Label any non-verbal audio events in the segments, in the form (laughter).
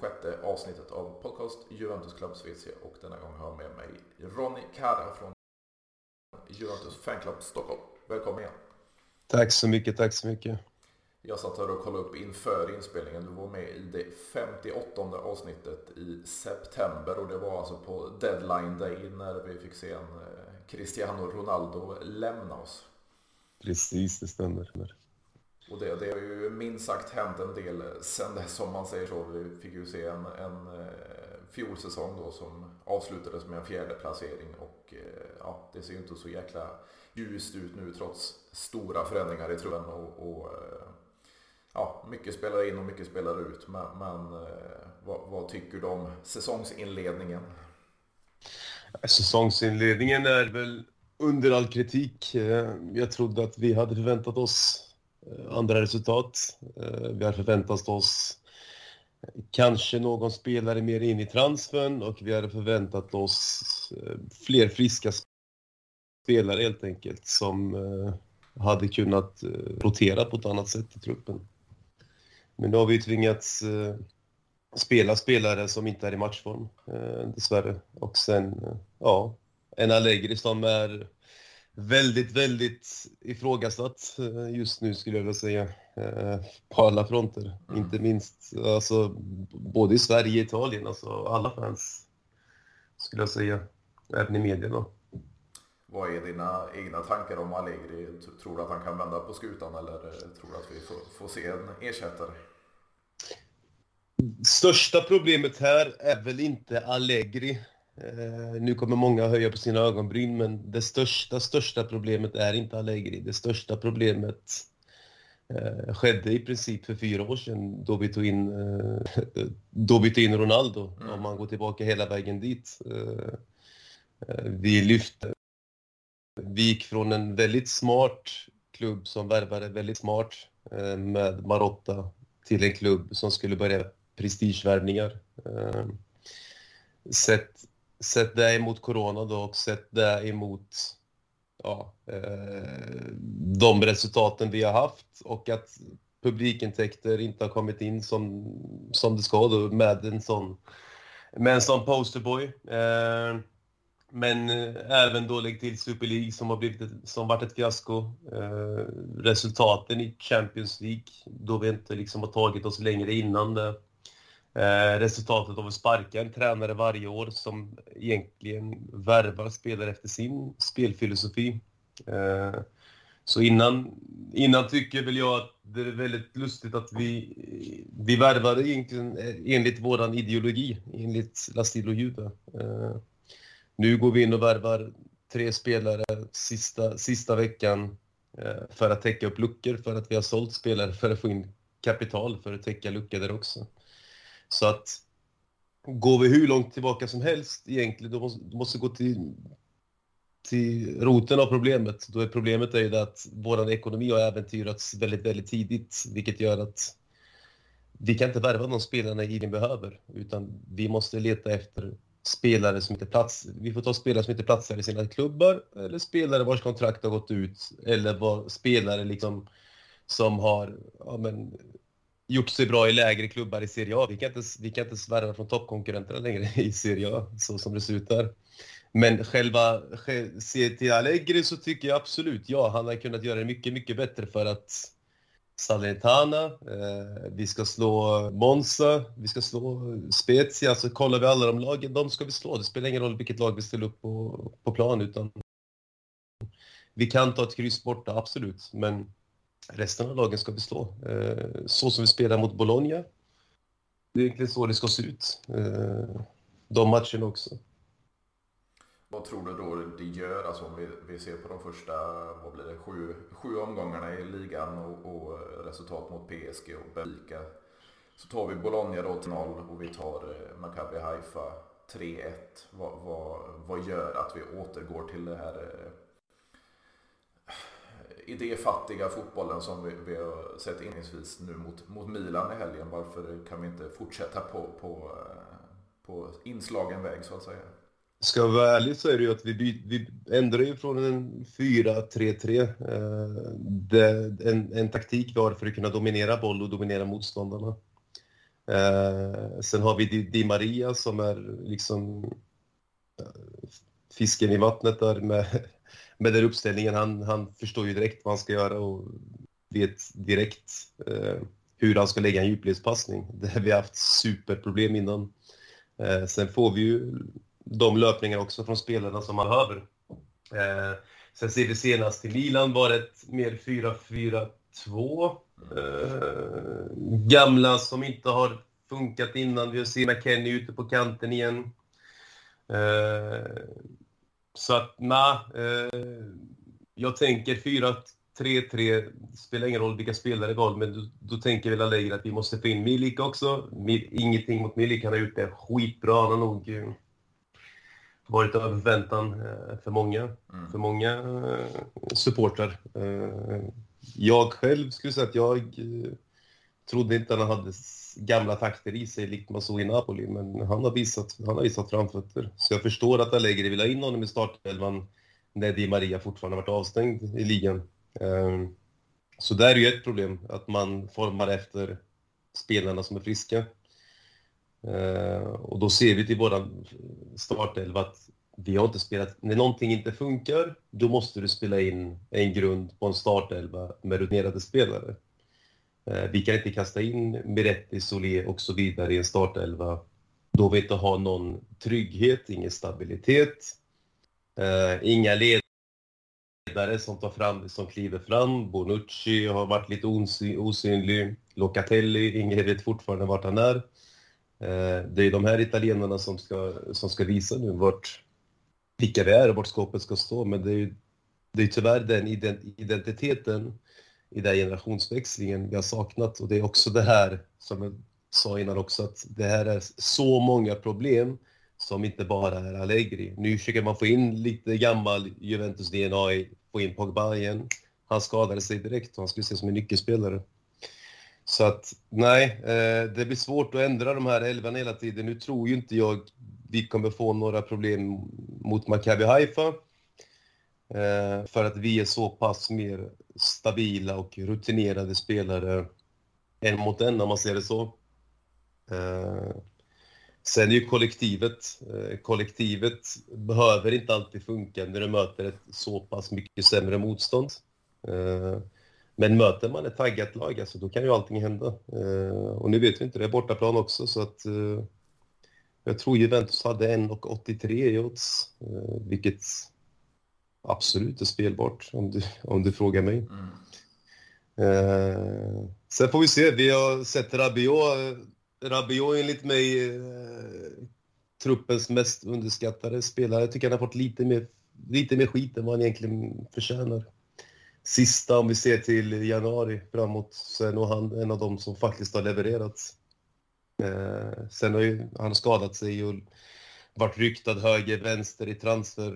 136 avsnittet av podcast Juventus Club Svezia och denna gång har jag med mig Ronny Kara från Juventus Fanclub Stockholm. Välkommen igen. Tack så mycket, tack så mycket. Jag satt här och kollade upp inför inspelningen. Du var med i det 58 avsnittet i september och det var alltså på deadline day när vi fick se en eh, Cristiano Ronaldo lämna oss. Precis, det stämmer. Och det, det har ju minst sagt hänt en del sen dess om man säger så. Vi fick ju se en, en eh, fjolsäsong då som avslutades med en fjärde placering och eh, ja, det ser ju inte så jäkla ljust ut nu trots stora förändringar i truppen och, och eh, ja, mycket spelar in och mycket spelar ut. Men, men vad, vad, tycker du om säsongsinledningen? Säsongsinledningen är väl under all kritik. Jag trodde att vi hade förväntat oss Eh, andra resultat. Eh, vi har förväntat oss kanske någon spelare mer in i transfern och vi hade förväntat oss eh, fler friska spelare helt enkelt som hade kunnat rotera på ett annat sätt i truppen. Men nu har vi tvingats spela spelare som inte är i matchform, dessvärre. Och sen, ja, en Allegri som är väldigt, väldigt ifrågasatt eh, just nu skulle jag vilja säga. Eh, på alla fronter. Mm. Inte minst alltså, både i Sverige och Italien. Alltså alla fans skulle jag säga. Även i media då. Vad är dina egna tankar om Allegri? Tror du att han kan vända på skutan eller eh, tror du att vi får, får se en ersättare? Största problemet här är väl inte Allegri. Eh, nu kommer många höja på sina ögonbryn, men det största, största problemet är inte Allegri. Det största problemet eh, skedde i princip för fyra år sedan då vi tog in, eh, då vi tog in Ronaldo, mm. om man går tillbaka hela vägen dit. Vi lyfte. Vi gick från en väldigt smart klubb som värvade väldigt smart med Marotta till en klubb som skulle börja prestigevärvningar. Sett Sätt det emot corona då och sätt det emot ja, eh, de resultaten vi har haft och att publikintäkter inte har kommit in som, som det ska då med en sån, med en sån posterboy. Eh, men eh, även då lägg till Super League som har blivit ett, som varit ett fiasko. Eh, resultaten i Champions League, då vi inte liksom har tagit oss längre innan det. Eh, resultatet av att sparka en tränare varje år som egentligen värvar spelare efter sin spelfilosofi. Eh, så innan, innan tycker väl jag att det är väldigt lustigt att vi, vi värvade egentligen eh, enligt vår ideologi, enligt Lastilo Juve. Eh, nu går vi in och värvar tre spelare sista, sista veckan eh, för att täcka upp luckor, för att vi har sålt spelare för att få in kapital för att täcka luckor där också. Så att går vi hur långt tillbaka som helst egentligen, då måste, då måste gå till, till roten av problemet. Då är problemet är ju det att vår ekonomi har äventyrats väldigt, väldigt tidigt, vilket gör att vi kan inte värva de spelarna Idin behöver, utan vi måste leta efter spelare som inte plats. Vi får ta spelare som inte platsar i sina klubbar eller spelare vars kontrakt har gått ut eller var, spelare liksom som har ja, men, gjort sig bra i lägre klubbar i Serie A. Vi kan inte, vi kan inte svärva från toppkonkurrenterna längre (laughs) i Serie A, så som det ser ut där. Men själva, se till Allegri så tycker jag absolut, ja, han har kunnat göra det mycket, mycket bättre för att Salernitana, eh, vi ska slå Monza, vi ska slå Spezia, så kollar vi alla de lagen, de ska vi slå. Det spelar ingen roll vilket lag vi ställer upp på, på plan, utan vi kan ta ett kryss borta, absolut, men resten av lagen ska bestå. Eh, så som vi spelar mot Bologna. Det är egentligen så det ska se ut. Eh, de matcherna också. Vad tror du då det gör, alltså om vi, vi ser på de första vad blir det, sju, sju omgångarna i ligan och, och resultat mot PSG och Benfica. Så tar vi Bologna då till 0 och vi tar eh, Maccabi Haifa 3-1. Vad, vad, vad gör att vi återgår till det här idéfattiga fotbollen som vi, vi har sett inledningsvis nu mot, mot Milan i helgen. Varför kan vi inte fortsätta på, på, eh, på inslagen väg så att säga? Ska jag vara ärlig så är det ju att vi, vi ändrar ju från en 4-3-3. Eh, en, en taktik vi har för att kunna dominera boll och dominera motståndarna. Eh, sen har vi Di, Di Maria som är liksom eh, fisken i vattnet där med, med den uppställningen. Han, han förstår ju direkt vad han ska göra och vet direkt eh, hur han ska lägga en djupledspassning. (laughs) Det har vi haft superproblem innan. Eh, sen får vi ju de löpningar också från spelarna som man behöver. Eh, sen ser vi senast i Milan var det ett mer 4-4-2. Eh, gamla som inte har funkat innan. Vi ser McKennie ute på kanten igen. Eh, Eh, så att, nej. Eh, jag tänker 4-3-3, spelar ingen roll vilka spelare vi har, men då, då tänker väl Allegri att vi måste få in Milik också. Ingenting mot Milik, han har gjort det skitbra. Han har nog eh, varit över förväntan eh, för många, mm. för många eh, supportrar. Jag själv skulle säga att jag trodde inte han hade gamla takter i sig, likt man såg i Napoli, men han har visat, han har visat framfötter. Så jag förstår att Allegri vill ha in honom i startelvan när Di Maria fortfarande varit avstängd i ligan. Ehm, så där är ju ett problem, att man formar efter spelarna som är friska. Ehm, och då ser vi till våran startelva att vi har inte spelat... När någonting inte funkar, då måste du spela in en grund på en startelva med rutinerade spelare. Eh, vi kan inte kasta in Miretti, Solé och så vidare i en startelva då vi inte har någon trygghet, ingen stabilitet, eh, inga ledare ledare som tar fram, som kliver fram. Bonucci har varit lite osynlig. Locatelli, ingen vet fortfarande vart han är. Eh, det är de här italienarna som ska, som ska visa nu vart, vilka vi är och vart skåpet ska stå. Men det är, det är tyvärr den identiteten i den generationsväxlingen vi har saknat. Och det är också det här, som jag sa innan också, att det här är så många problem som inte bara är Allegri. Nu försöker man få in lite gammal Juventus-DNA i få in Pogba igen. Han skadade sig direkt och han skulle ses som en nyckelspelare. Så att nej, eh, det blir svårt att ändra de här elvan hela tiden. Nu tror ju inte jag vi kommer få några problem mot Maccabi Haifa. Eh, för att vi är så pass mer stabila och rutinerade spelare en mot en, om man ser det så. Eh, sen är ju kollektivet, eh, kollektivet behöver inte alltid funka när du möter ett så pass mycket sämre motstånd. Eh, men möter man ett taggat lag, alltså, då kan ju allting hända. Och nu vet vi inte, det är bortaplan också, så att jag tror Juventus hade 1,83 i odds, vilket absolut är spelbart om du, om du frågar mig. Mm. sen får vi se, vi har sett Rabiot Rabiot enligt mig eh, truppens mest underskattade spelare. Jag tycker han har fått lite mer, lite mer skit än vad han egentligen förtjänar. Sista, om vi ser till januari framåt, så är nog han en av dem som faktiskt har levererat. Eh, sen har ju han skadat sig och varit ryktad höger, vänster i transfer,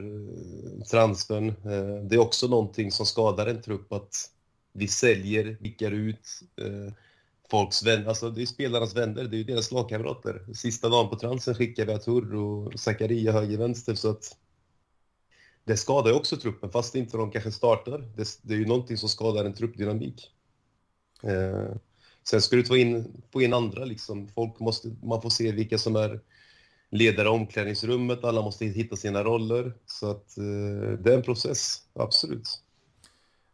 transfern. Eh, det är också någonting som skadar en trupp att vi säljer, vickar ut. Eh, folks vänner, alltså det är spelarnas vänner, det är ju deras lagkamrater. Sista dagen på transen skickar vi Atur och Zakaria höger-vänster så att det skadar ju också truppen, fast inte de kanske startar. Det, det är ju någonting som skadar en truppdynamik. Eh, sen ska du få in, få in andra liksom. Folk måste, man får se vilka som är ledare i omklädningsrummet, alla måste hitta sina roller. Så att eh, det är en process, absolut.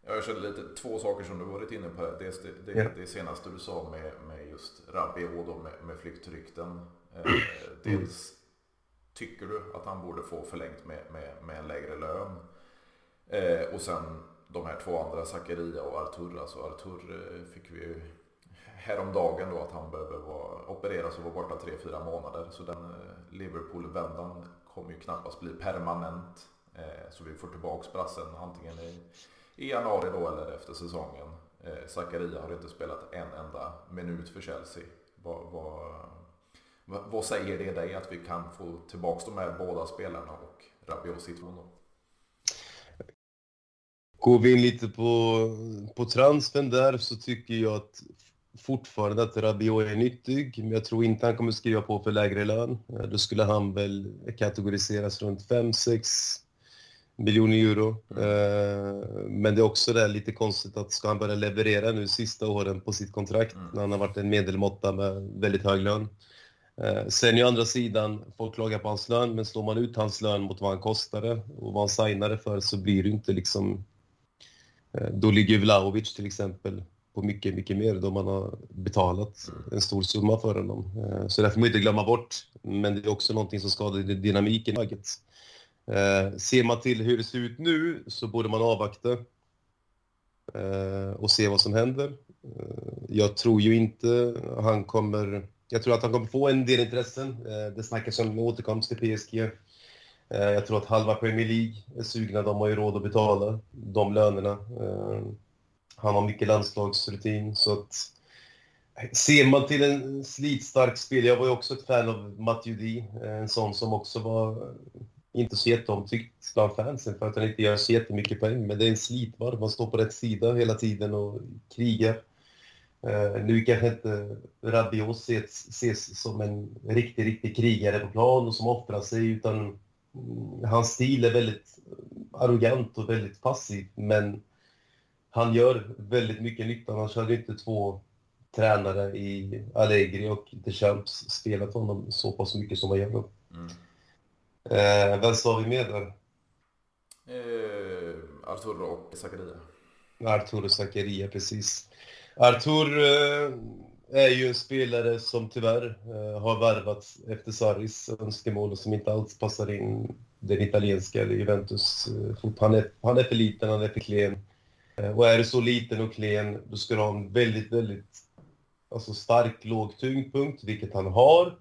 Jag kände lite två saker som du varit inne på. Dels det, det, yeah. det senaste du sa med, med just Rabiot då med, med flyktrykten. Eh, mm. dels tycker du att han borde få förlängt med, med, med en lägre lön. Eh, och sen de här två andra, Zakaria och Artur. Alltså Artur eh, fick vi ju häromdagen då att han behöver vara, opereras och vara borta tre fyra månader. Så den eh, Liverpool-vändan kommer ju knappast bli permanent. Eh, så vi får tillbaks brassen antingen i i januari då eller efter säsongen. Eh, Zakaria har inte spelat en enda minut för Chelsea. Vad, vad, vad säger det dig att vi kan få tillbaka de här båda spelarna och Rabiot situation Går vi in lite på, på transfen där så tycker jag att fortfarande att Rabiot är nyttig, men jag tror inte han kommer skriva på för lägre lön. Eh, då skulle han väl kategoriseras runt 5-6 miljoner euro. Mm. Men det är också det lite konstigt att ska han börja leverera nu sista åren på sitt kontrakt mm. när han har varit en medelmåtta med väldigt hög lön. Sen å andra sidan, folk klagar på hans lön, men slår man ut hans lön mot vad han kostade och vad han signade för så blir det inte liksom... Då ligger Vlahovic till exempel på mycket, mycket mer då man har betalat en stor summa för honom. Så det får man inte glömma bort. Men det är också någonting som skadar dynamiken i laget. Eh, ser man till hur det ser ut nu så borde man avvakta eh, och se vad som händer. Eh, jag tror ju inte han kommer... Jag tror att han kommer få en del intressen. Eh, det snackas om återkomst till PSG. Eh, jag tror att halva Premier League är sugna. De har ju råd att betala de lönerna. Han har mycket landslagsrutin. Så att, ser man till en slitstark spelare, jag var ju också ett fan av Matuidi, en sån som också var eh, inte så jätteomtyckt bland fansen för att han inte gör så jättemycket poäng. Men det är en slitvarv. Man står på rätt sida hela tiden och krigar. Uh, nu kanske inte Rabiot ses, ses som en riktig, riktig krigare på plan och som offrar sig, utan mm, hans stil är väldigt arrogant och väldigt passiv. Men han gör väldigt mycket nytta. Annars hade inte två tränare i Allegri och Deschamps spelat honom så pass mycket som han gör. Mm. Eh, vem sa vi mer där? Eh, Arturo och Zakaria. Arturo och Zakaria, precis. Artur eh, är ju en spelare som tyvärr eh, har värvats efter Sarris önskemål och som inte alls passar in den italienska Juventus eh, han är, han är för liten, han är för klen. Eh, och är du så liten och klen, då ska du ha en väldigt, väldigt alltså stark låg tyngdpunkt, vilket han har.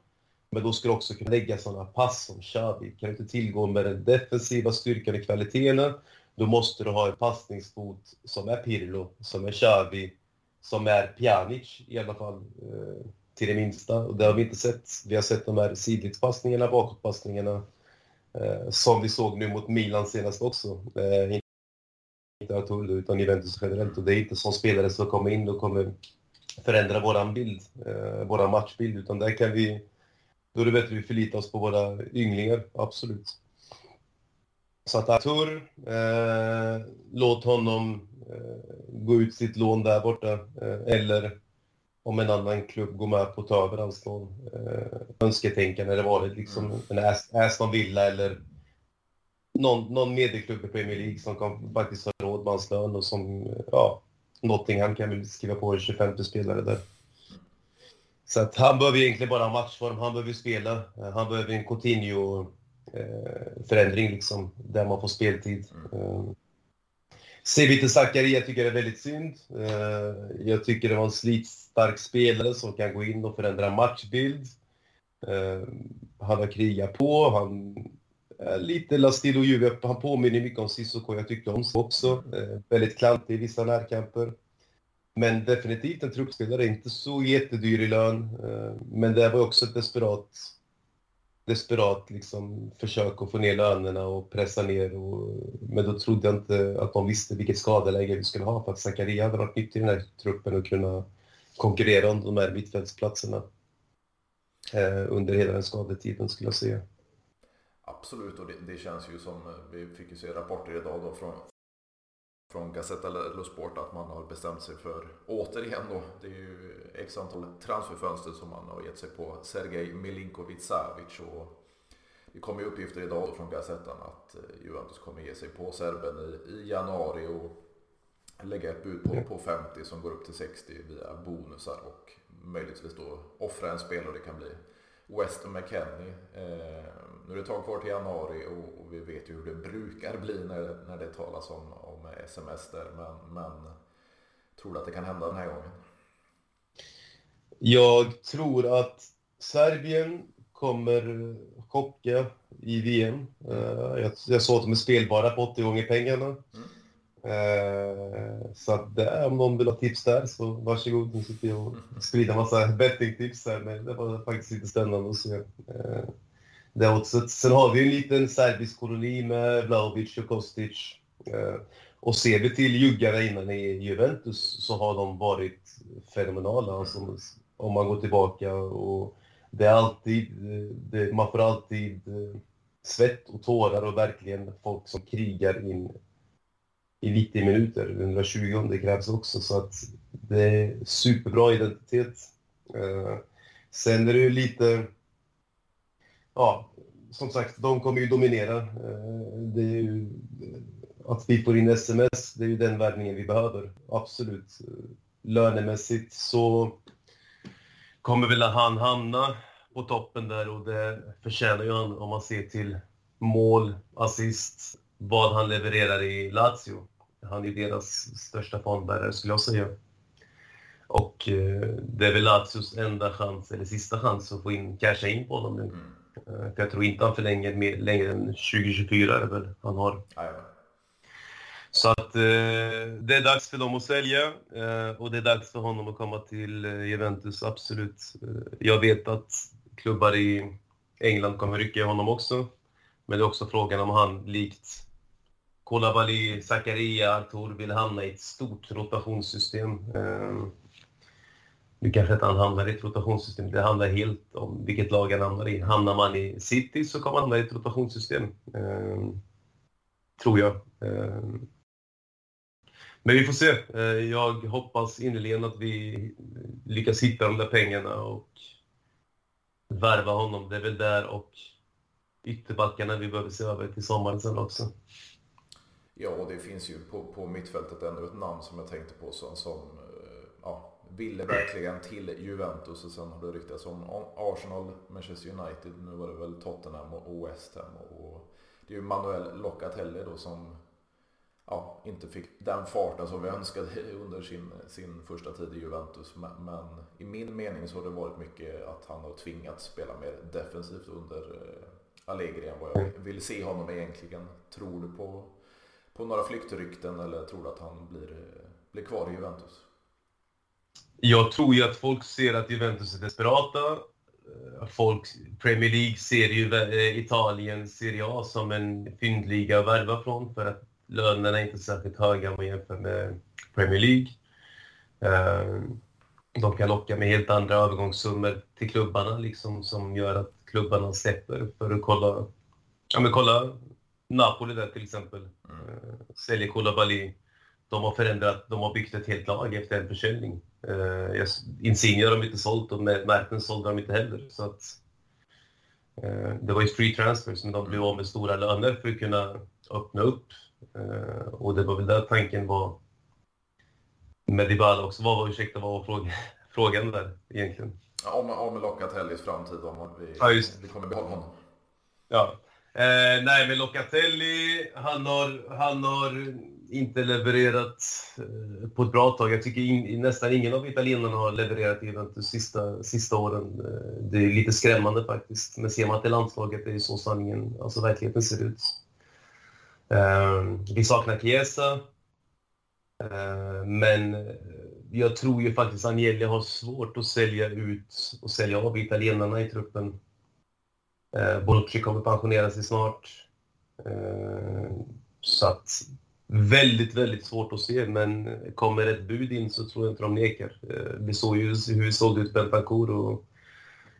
Men då ska du också kunna lägga sådana pass som Xavi. Kan du inte tillgå med den defensiva styrkan i kvaliteterna, då måste du ha en passningsfot som är Pirlo, som är Xavi, som är Pjanic i alla fall, eh, till det minsta. Och det har vi inte sett. Vi har sett de här sidledspassningarna, bakåtpassningarna, eh, som vi såg nu mot Milan senast också. Eh, inte utan Juventus generellt. Och det är inte som spelare som kommer in och kommer förändra våran bild, våran matchbild, utan där kan vi då är det bättre att vi förlitar oss på våra ynglingar, absolut. Så att Artur, eh, låt honom eh, gå ut sitt lån där borta. Eh, eller om en annan klubb går med på att ta över hans lån. Eh, önsketänkande, det var det liksom mm. en Aston Villa eller någon, någon medieklubb i Premier League som kan faktiskt ha råd med hans lön och som, ja, Nottingham kan väl skriva på en 25 spelare där. Så att han behöver egentligen bara matchform, han behöver spela. Eh, han behöver en Coutinho-förändring eh, liksom, där man får speltid. Mm. Eh, vi till Zakaria tycker jag det är väldigt synd. Jag tycker det var en slitstark spelare som kan gå in och förändra matchbild. Han har krigat på, han Eh, lite Lastido Juve, han påminner mycket om Sissoko, jag tyckte om också. Eh, väldigt klantig i vissa närkamper. Men definitivt en truppspelare, inte så jättedyr i lön. Eh, men det var också ett desperat, desperat liksom försök att få ner lönerna och pressa ner. Och, men då trodde jag inte att de visste vilket skadeläge vi skulle ha för att Zakaria hade varit nyttig i den här truppen och kunna konkurrera om de här mittfältsplatserna eh, under hela den skadetiden skulle jag säga. Absolut, och det, det, känns ju som, eh, vi fick ju se rapporter idag då från, från Gazzetta dello Sport att man har bestämt sig för, återigen då, det är ju x antal transferfönster som man har gett sig på Sergej Milinkovic Savic och det kommer ju uppgifter idag från Gazettan att eh, Juventus kommer ge sig på serben i, i januari och lägga ett bud på, på 50 som går upp till 60 via bonusar och möjligtvis då offra en spelare det kan bli Weston McKennie. Eh, nu är det ett tag kvar till januari och, och, vi vet ju hur det brukar bli när, när det talas om, om sms där. Men, men tror du att det kan hända den här gången? Jag tror att Serbien kommer chocka i VM. Eh, jag, jag såg att de är spelbara på 80 gånger pengarna. Mm. Uh, så att det, om någon vill ha tips där så varsågod. Nu sitter jag och sprider massa bettingtips här. Men det var faktiskt lite spännande att se. Det oddset. Sen har vi en liten serbisk koloni med Vlahovic och Kostic. Eh, och ser vi till juggarna innan i Juventus så har de varit fenomenala. Alltså, om man går tillbaka och det är alltid, eh, det, man får alltid eh, svett och tårar och verkligen folk som krigar in i 90 minuter. 120 om det krävs också, så att det är superbra identitet. Sen är det ju lite... Ja, som sagt, de kommer ju dominera. Eh, det är ju, eh, att vi får in sms, det är ju den värvningen vi behöver. Absolut. Eh, lönemässigt så kommer väl han hamna på toppen där och det förtjänar ju han om man ser till mål, assist, vad han levererar i Lazio. Han är deras största fondbärare skulle jag säga. Och det är väl Lazios enda chans, eller sista chans, att få in, casha in på honom nu. Mm. Eh, jag tror inte han förlänger mer, längre än 2024 är det väl han har. Så att eh, det är dags för dem att sälja eh, och det är dags för honom att komma till eh, Juventus, absolut. Eh, jag vet att klubbar i England kommer rycka i honom också. Men det är också frågan om han likt Kolabali, Zakaria, Artur vill hamna i ett stort rotationssystem. Eh, nu kanske inte han hamnar i ett rotationssystem, det handlar helt om vilket lag han hamnar i. Hamnar man i City så kommer han hamna i ett rotationssystem. Eh, tror jag. Eh, men vi får se. Eh, jag hoppas innerligen att vi lyckas hitta de där pengarna och värva honom. Det är väl där och ytterbackarna vi behöver se över till sommaren sen också. Ja, och det finns ju på, på mittfältet ännu ett namn som jag tänkte på som, som eh, ja, ville verkligen till Juventus och sen har det ryktats om Arsenal, Manchester United, nu var det väl Tottenham och West Ham. Och det är ju Manuel Locatelli då som ja, inte fick den farten som vi önskade (laughs) under sin, sin första tid i Juventus. Men, men, i min mening så har det varit mycket att han har tvingats spela mer defensivt under eh, Allegri än vad jag vill se honom egentligen. Tror du på, på några flyktrykten eller tror du att han blir, eh, blir kvar i Juventus? Jag tror ju att folk ser att Juventus är desperata. Eh, folk, Premier League ser ju Italien, Serie A som en fyndliga att värva från för att lönerna är inte särskilt höga om man jämför med Premier League. Eh, de kan locka med helt andra övergångssummor till klubbarna liksom, som gör att klubbarna släpper för att kolla, ja, men kolla Napoli där till exempel. Mm. Eh, säljer Koulibaly. De har förändrat, de har byggt ett helt lag efter en försäljning. Uh, Insigne har de inte sålt och Mertens sålde de inte heller. Så att, uh, det var ju free transfers, men de blev av med stora löner för att kunna öppna upp Eh, och det var väl där tanken var med Dybala också. Vad var, ursäkta, vad var frågan, (laughs) frågan där egentligen? om, om Locatellis framtid, om vi, ja, vi kommer behålla honom. Ja. Eh, nej, men Locatelli, han har, han har inte levererat eh, på ett bra tag. Jag tycker in, nästan ingen av italienarna har levererat i Juventus sista, sista åren. Eh, det är lite skrämmande faktiskt. Men ser man till landslaget, det är ju så sanningen, alltså verkligheten ser ut. Eh, vi saknar Chiesa. Men jag tror ju faktiskt att Agnelli har svårt att sälja ut och sälja av italienarna i truppen. Ehm, Bonucci kommer pensionera sig snart. Så att väldigt, väldigt svårt att se, men kommer ett bud in så tror jag inte de nekar. Eh, vi såg ju hur det såg ut Bentancur och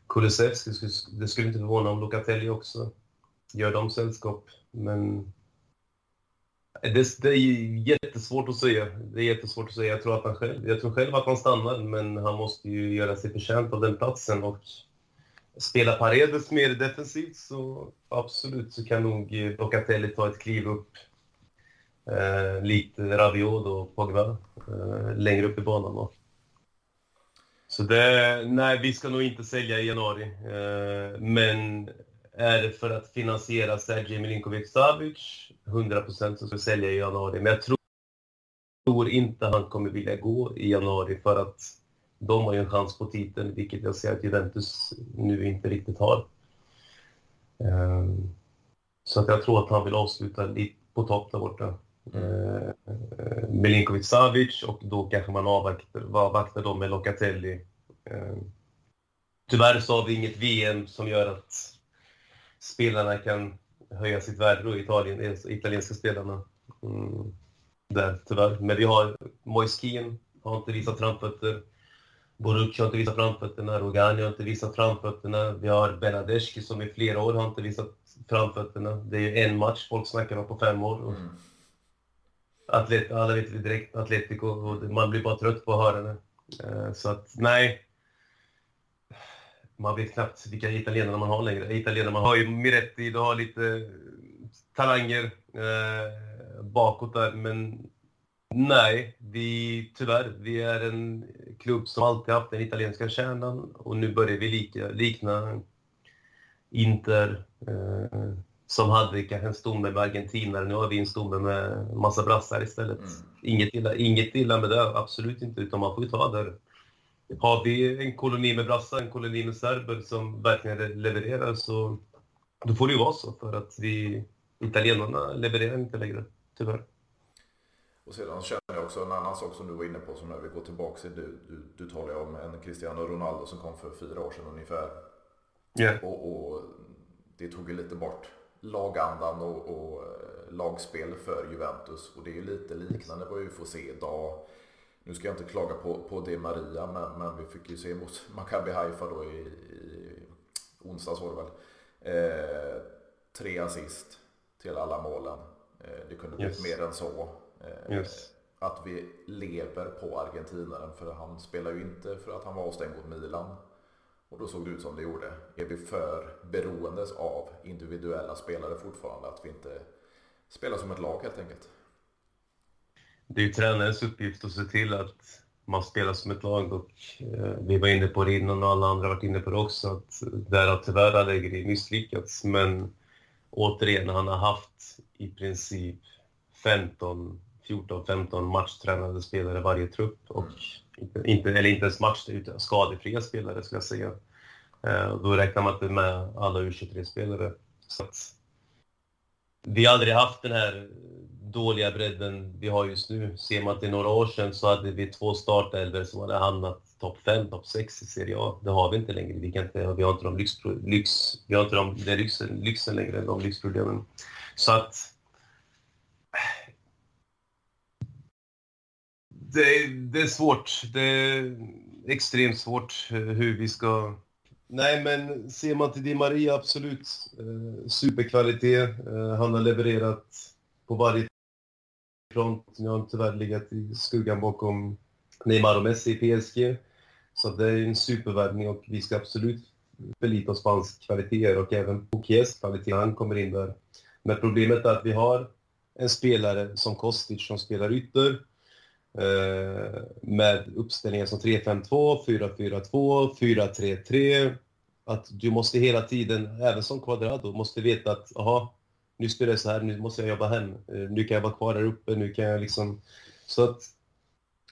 Kulusevski. Det skulle inte förvåna om Locatelli också gör dem sällskap. Men det, det, är jättesvårt att säga. Det är jättesvårt att säga. Jag tror, att han själv, jag tror själv att han stannar, men han måste ju göra sig förtjänt av den platsen. Och spela Paredes mer defensivt så absolut så kan nog Locatelli ta ett kliv upp. Eh, likt Rabiot och Pogba eh, längre upp i banan. Då. Så det, nej, vi ska nog inte sälja i januari. Eh, men är det för att finansiera Sergej Milinkovic-Savic 100% som ska vi sälja i januari. Men jag tror, tror inte han kommer vilja gå i januari för att de har ju en chans på titeln, vilket jag ser att Juventus nu inte riktigt har. Eh, så att jag tror att han vill avsluta lite på topp där borta eh, Milinkovic Savic och då kanske man avvaktar, avvaktar dem med Locatelli. Eh, tyvärr så har vi inget VM som gör att spelarna kan höja sitt värde då, Italien, italienska spelarna. Mm, där tyvärr. Men vi har Moiskin, har inte visat framfötter. Borucci har inte visat framfötterna, Rogani har inte visat framfötterna. Vi har Benadeschi som i flera år har inte visat framfötterna. Det är ju en match folk snackar om på fem år. Mm. Atlet, alla vet vi direkt Atletico och man blir bara trött på att höra det. Eh, så att nej. Man vet knappt vilka italienare man har längre. Italienare man har ju Miretti, du har lite eh, talanger eh, bakåt där, men nej, vi tyvärr, vi är en klubb som alltid haft den italienska kärnan och nu börjar vi lika, likna Inter, eh, som hade kanske en stomme med argentinare. Nu har vi en stomme med massa brassar istället. Mm. Inget, illa, inget illa med det, absolut inte, utan man får ju ta det. Har vi en koloni med brassar, en koloni med serber som verkligen levererar så då får det ju vara så för att vi italienarna levererar inte längre, tyvärr. Och sedan känner jag också en annan sak som du var inne på som när vi går tillbaka till, du, du, du talar om en Cristiano Ronaldo som kom för fyra år sedan ungefär. Yeah. Och, och det tog ju lite bort lagandan och, och eh, lagspel för Juventus. Och det är ju lite liknande vad vi får se idag. Nu ska jag inte klaga på, på det Maria, men, men vi fick ju se mot (laughs) Maccabi Haifa då i, i onsdags var det väl. Eh, tre assist till alla målen. Eh, det kunde blivit yes. mer än så. Eh, yes. Att vi lever på argentinaren, för han spelar ju inte för att han var avstängd mot Milan. Och då såg det ut som det gjorde. Är vi för beroendes av individuella spelare fortfarande? Att vi inte spelar som ett lag helt enkelt? Det är ju tränarens uppgift att se till att man spelar som ett lag och eh, vi var inne på det innan och alla andra har varit inne på det också att där har tyvärr Allegri misslyckats men återigen, han har haft i princip 15, 14-15 matchtränade spelare varje trupp och inte, eller inte ens match, utan skadefria spelare skulle jag säga. Eh, då räknar man inte med alla U23-spelare. Så att, vi har aldrig haft den här dåliga bredden vi har just nu. Ser man till några år sedan så hade vi två startelver som hade hamnat topp 5, topp 6 i Serie A. Det har vi inte längre. Vi, kan inte, vi har inte de lyx, lyx vi har inte de, lyxen, lyxen längre, de lyxproblemen. Så att det, det, är svårt. Det är extremt svårt eh, hur vi ska... Nej, men ser man till Di Maria, absolut. Eh, superkvalitet. Eh, han har levererat på varje front. Nu har han tyvärr legat i skuggan bakom Neymar och Messi i PSG. Så det är en supervärvning och vi ska absolut förlita oss på hans kvaliteter och även på Kies kvalitet när han kommer in där. Men problemet är att vi har en spelare som Kostic som spelar ytter Eh, med uppställningar som 3-5-2, 4-4-2, 4-3-3. Att du måste hela tiden, även som Quadrado, måste veta att aha, nu spelar jag så här, nu måste jag jobba hem. Eh, nu kan jag vara kvar där uppe, nu kan jag liksom... Så att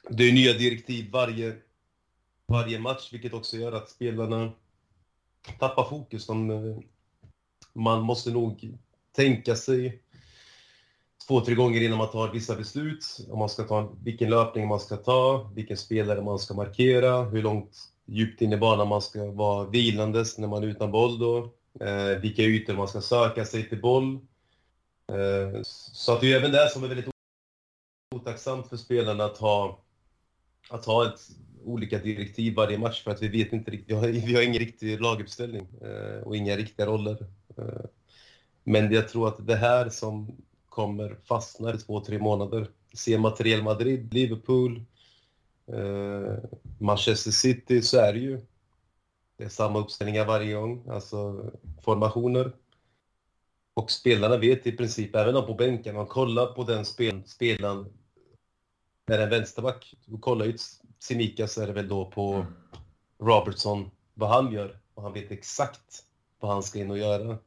det är nya direktiv varje, varje match, vilket också gör att spelarna tappar fokus. De, eh, man måste nog tänka sig två, tre gånger innan man tar vissa beslut. Om man ska ta vilken löpning man ska ta, vilken spelare man ska markera, hur långt djupt in i banan man ska vara vilandes när man är utan boll då. Eh, vilka ytor man ska söka sig till boll. Eh, så att det är även det som är väldigt otacksamt för spelarna att ha, att ha ett, olika direktiv varje match för att vi vet inte riktigt, vi har, vi har ingen riktig laguppställning eh, och inga riktiga roller. Eh, men jag tror att det här som kommer fastna i två, tre månader. Ser man till Real Madrid, Liverpool, eh, Manchester City så är det ju det är samma uppställningar varje gång, alltså formationer. Och spelarna vet i princip, även de på bänken, man kollar på den spel, spelaren, är en vänsterback, du kollar ju Simika så är det väl då på Robertson, vad han gör. Och han vet exakt vad han ska in och göra.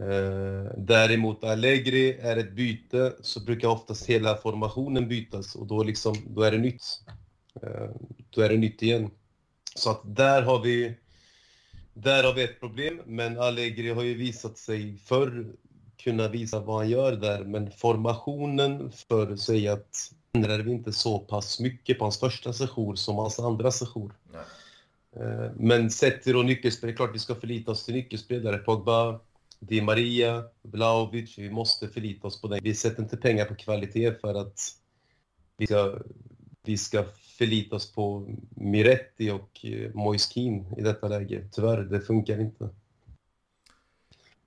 Eh, däremot Allegri är ett byte så brukar oftast hela formationen bytas och då, liksom, då är det nytt. Eh, då är det nytt igen. Så att där har vi där har vi ett problem, men Allegri har ju visat sig förr kunna visa vad han gör där, men formationen för säger att ändrar vi inte så pass mycket på hans första session som hans andra session. Eh, men sett till nyckelspelare, klart vi ska förlita oss till nyckelspelare. Pogba Di Maria, Vlahovic, vi måste förlita oss på det. Vi sätter inte pengar på kvalitet för att vi ska vi ska förlita oss på Miretti och eh, Moiskin Moise i detta läge. Tyvärr, det funkar inte.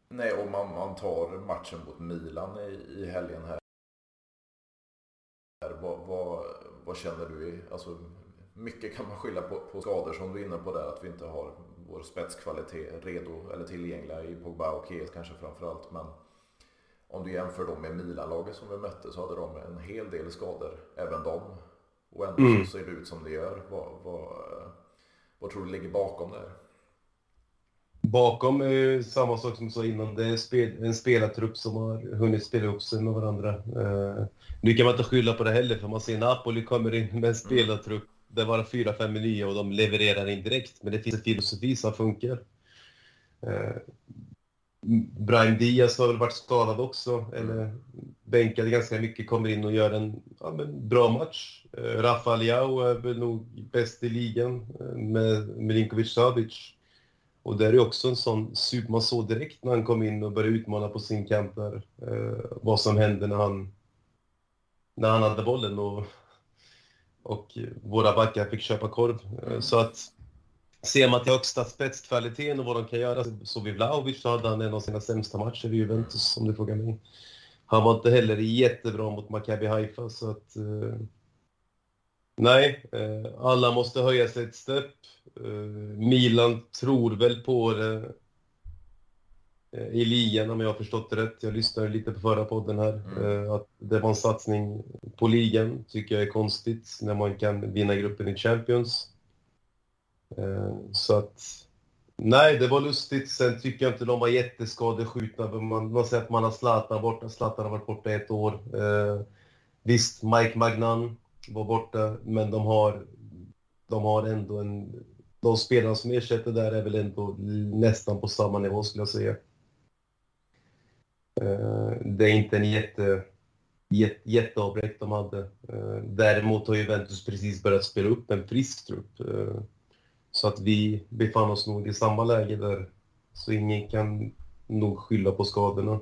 Nej, om man, man tar matchen mot Milan i, i helgen här. Vad, vad, vad känner du? Alltså, mycket kan man skylla på, på skador som du är inne på där, att vi inte har vår spetskvalitet redo eller tillgängliga i Pogba och Kies kanske framförallt. Men om du jämför dem med Milan-laget som vi mötte så hade de en hel del skador, även de. Och ändå mm. så ser det ut som det gör. Vad, vad, vad tror du ligger bakom det? Bakom är samma sak som du sa innan. Det är en spelartrupp som har hunnit spela upp sig med varandra. Eh, nu kan man inte skylla på det heller, för man ser Napoli kommer in med en mm. spelartrupp. Det var fyra, fem nya och de levererar in direkt. Men det finns en filosofi som funkar. Eh, Brian Diaz har väl varit skadad också, eller bänkad ganska mycket, kommer in och gör en ja, bra match. Eh, Rafa Leao är väl nog bäst i ligan eh, med Milinkovic Savic. Och det är också en sån super, man såg direkt när han kom in och började utmana på sin kant där, eh, vad som hände när han, när han hade bollen och, och våra backar fick köpa korv. Eh, så att ser man till högsta spetskvaliteten och vad de kan göra, så vid Vlahovic så hade han en av sina sämsta matcher i Juventus, om du frågar mig. Han var inte heller jättebra mot Maccabi Haifa, så att... Eh, nej, eh, alla måste höja sig ett stepp. Eh, Milan tror väl på det i ligan, om jag har förstått det rätt. Jag lyssnade lite på förra podden här. Mm. Eh, att det var en satsning på ligan, tycker jag är konstigt, när man kan vinna gruppen i Champions. Eh, så att, nej, det var lustigt. Sen tycker jag inte de var jätteskadeskjutna. Man, man säger att man har Zlatan borta. Zlatan har varit borta ett år. Eh, visst, Mike Magnan var borta, men de har, de har ändå en... De spelarna som ersätter där är väl ändå nästan på samma nivå, skulle jag säga. Eh, det är inte en jätte, jätte, jätteavbräck de hade. Eh, däremot har Juventus precis börjat spela upp en frisk trupp. Eh, så att vi befann oss nog i samma läge där. Så ingen kan nog skylla på skadorna.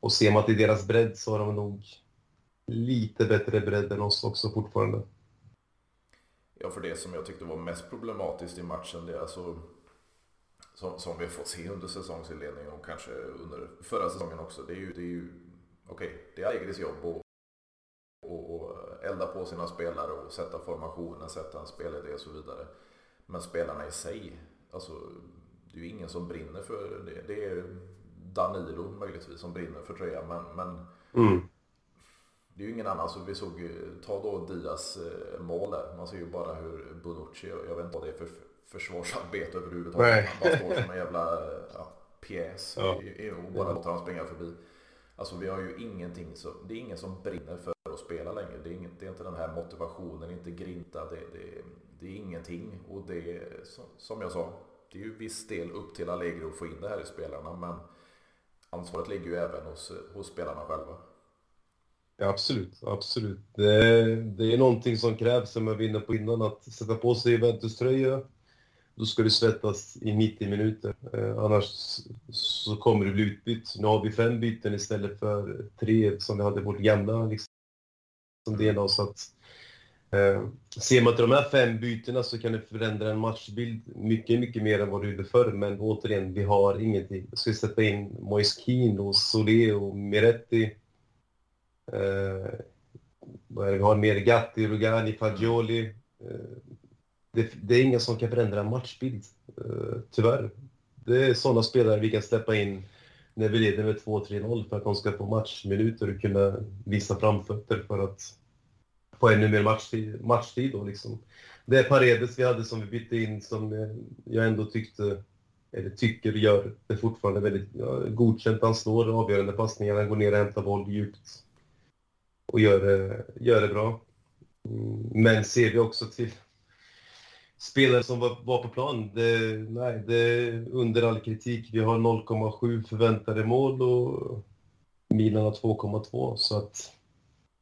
Och ser man till deras bredd så har de nog lite bättre bredd än oss också fortfarande. Ja, för det som jag tyckte var mest problematiskt i matchen, det är alltså som, som vi har fått se under säsongsinledningen och kanske under förra säsongen också. Det är ju, det är ju okej, okay, det är Allegris jobb att och, och elda på sina spelare och sätta formationen, sätta en spelidé och så vidare. Men spelarna i sig, alltså det är ju ingen som brinner för det. Det är Danilo möjligtvis som brinner för tröjan men, men mm det är ju ingen annan. Så vi såg, ta då Dias eh, mål där. Man ser ju bara hur Bonucci, jag vet inte vad det är för försvarsarbete överhuvudtaget. Nej. Han bara står som en jävla ja, pjäs ja. och bara låter han springa förbi. Alltså vi har ju ingenting, så, det är ingen som brinner för att spela längre. Det är, inget, det är inte den här motivationen, inte grinta. Det, det, det är ingenting och det är som jag sa, det är ju viss del upp till Allegro att få in det här i spelarna men ansvaret ligger ju även hos, hos spelarna själva. Ja, absolut, absolut. Det, det är någonting som krävs, som jag var inne på innan, att sätta på sig Juventus-tröja. Då ska du svettas i 90 minuter, eh, annars så kommer du bli utbytt. Nu har vi fem byten istället för tre som vi hade vårt gamla liksom, del Så att Eh, ser man till de här fem bytena så kan det förändra en matchbild mycket, mycket mer än vad det gjorde förr. Men återigen, vi har ingenting. Ska vi sätta in Moise Keane och Solé och Miretti? Eh, vad är det Eh, vi har mer? Gatti, Rugani, Fagioli. Eh, det, det, är ingen som kan förändra en matchbild, eh, tyvärr. Det är sådana spelare vi kan släppa in när vi leder med 2-3-0 för att de ska få matchminuter och kunna visa framfötter för att få ännu mer matchtid, matchtid då liksom. Det Paredes vi hade som vi bytte in som eh, jag ändå tyckte, eller tycker gör det fortfarande väldigt ja, godkänt. Han slår avgörande passningar, han går ner och hämtar boll djupt och gör det, gör det bra. Mm, men ser vi också till spelare som var, var på plan, det, nej, det är under all kritik. Vi har 0,7 förväntade mål och Milan har 2,2 så att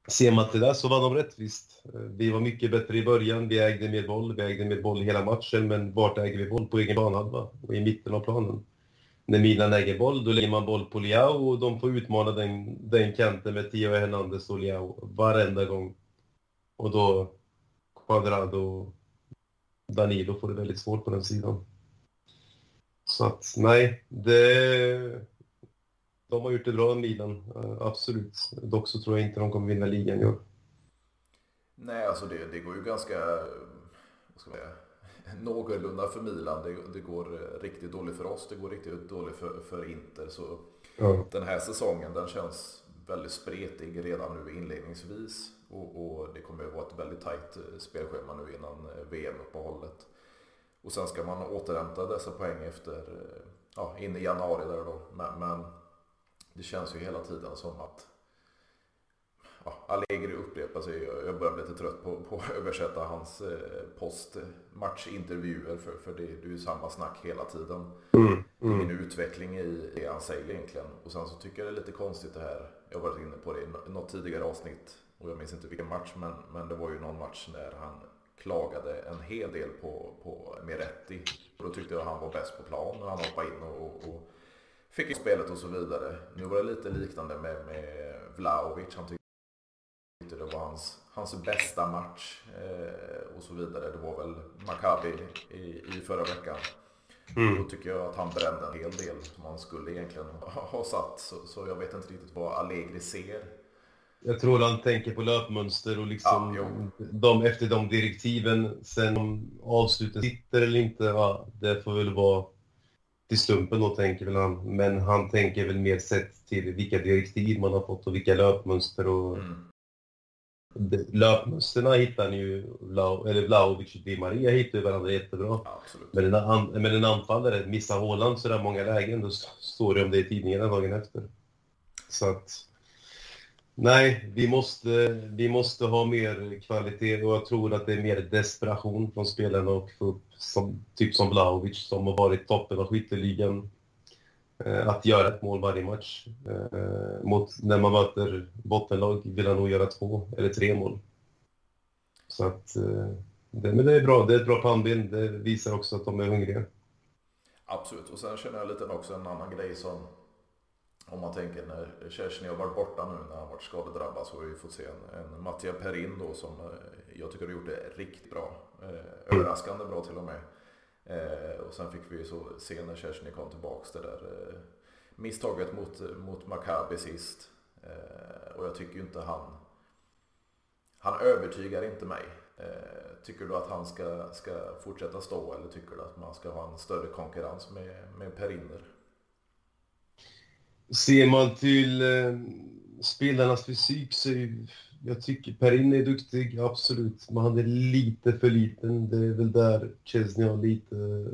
Ser man till det så var de rättvist. Vi var mycket bättre i början, vi ägde mer boll, vi ägde mer boll hela matchen, men vart äger vi boll? På egen planhalva och i mitten av planen. När Milan äger boll, då lägger man boll på Liao och de får utmana den, den kanten med Theo Hernandez och Liao varenda gång. Och då Quadrado och Danilo får det väldigt svårt på den sidan. Så att nej, det, de har gjort det bra Milan, eh, absolut. Dock så tror jag inte de kommer vinna ligan i år. Nej, alltså det, det går ju ganska, vad ska man säga, någorlunda för Milan. Det, det, går riktigt dåligt för oss, det går riktigt dåligt för, för Inter. Så ja. den här säsongen den känns väldigt spretig redan nu inledningsvis. Och, och det kommer att vara ett väldigt tajt eh, spelschema nu innan eh, VM-uppehållet. Och sen ska man återhämta dessa poäng efter, eh, ja, in i januari där då. Men, men det känns ju hela tiden som att ja, Allegri upprepar sig. Jag börjar bli lite trött på, på att översätta hans eh, postmatchintervjuer för, för det, det är ju samma snack hela tiden. Mm, mm. Ingen utveckling i det han säger egentligen. Och sen så tycker jag det är lite konstigt det här. Jag har varit inne på det i något tidigare avsnitt och jag minns inte vilken match men, men det var ju någon match när han klagade en hel del på, på Miretti. Och då tyckte jag att han var bäst på plan när han hoppade in och, och, och fick i spelet och så vidare. Nu var det lite liknande med, med Vlaovic. Han tyckte det var hans, hans bästa match eh, och så vidare. Det var väl Maccabi i, i förra veckan. Mm. Då tycker jag att han brände en hel del som han skulle egentligen ha, ha satt. Så, så jag vet inte riktigt vad Allegri ser jag tror han tänker på löpmönster och liksom ja, de, efter de direktiven. Sen om avslutet sitter eller inte, ja, det får väl vara till slumpen då tänker väl han. Men han tänker väl mer sett till vilka direktiv man har fått och vilka löpmönster och mm. Löpmönstren hittar ni ju, eller Vlahovic och Di Maria hittar ju varandra jättebra. Ja, men, en an, men en anfallare missar Håland sådär många lägen, då står det om det i tidningarna dagen efter. Så att Nej, vi måste, vi måste ha mer kvalitet och jag tror att det är mer desperation från spelarna och få upp, som, typ som Vlahovic som har varit toppen av skytteligan, att göra ett mål varje match. Eh, mot, när man möter bottenlag vill han nog göra två eller tre mål. Så att, eh, det, men det är bra, det är ett bra pannbild. Det visar också att de är hungriga. Absolut, och sen känner jag lite också en annan grej som om man tänker när Kerstin har varit borta nu när han varit skadedrabbad så har vi fått se en, en Mattia Perin då som eh, jag tycker har gjort det riktigt bra. Eh, överraskande bra till och med. Eh, och sen fick vi ju så se när Kerstin kom tillbaks det där eh, misstaget mot, mot Maccabi sist. Eh, och jag tycker ju inte han han övertygar inte mig. Eh, tycker du att han ska, ska fortsätta stå eller tycker du att man ska ha en större konkurrens med, med Periner? Ser man till eh, spelarnas fysik så är, jag tycker Perin är duktig, absolut. Men han är lite för liten. Det är väl där Chesney har lite,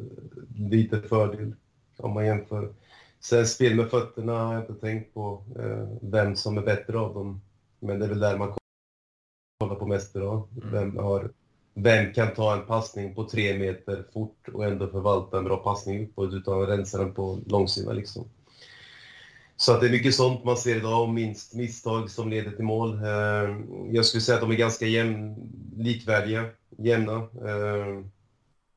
lite fördel om man jämför. Sen spel med fötterna har jag inte tänkt på eh, vem som är bättre av dem. Men det är väl där man kollar på mest idag. Mm. Vem, har, vem kan ta en passning på tre meter fort och ändå förvalta en bra passning uppåt utan att rensa den på långsidan liksom. Så att det är mycket sånt man ser idag, och minst misstag som leder till mål. Ehm, jag skulle säga att de är ganska jämn, likvärdiga, jämna. Ehm,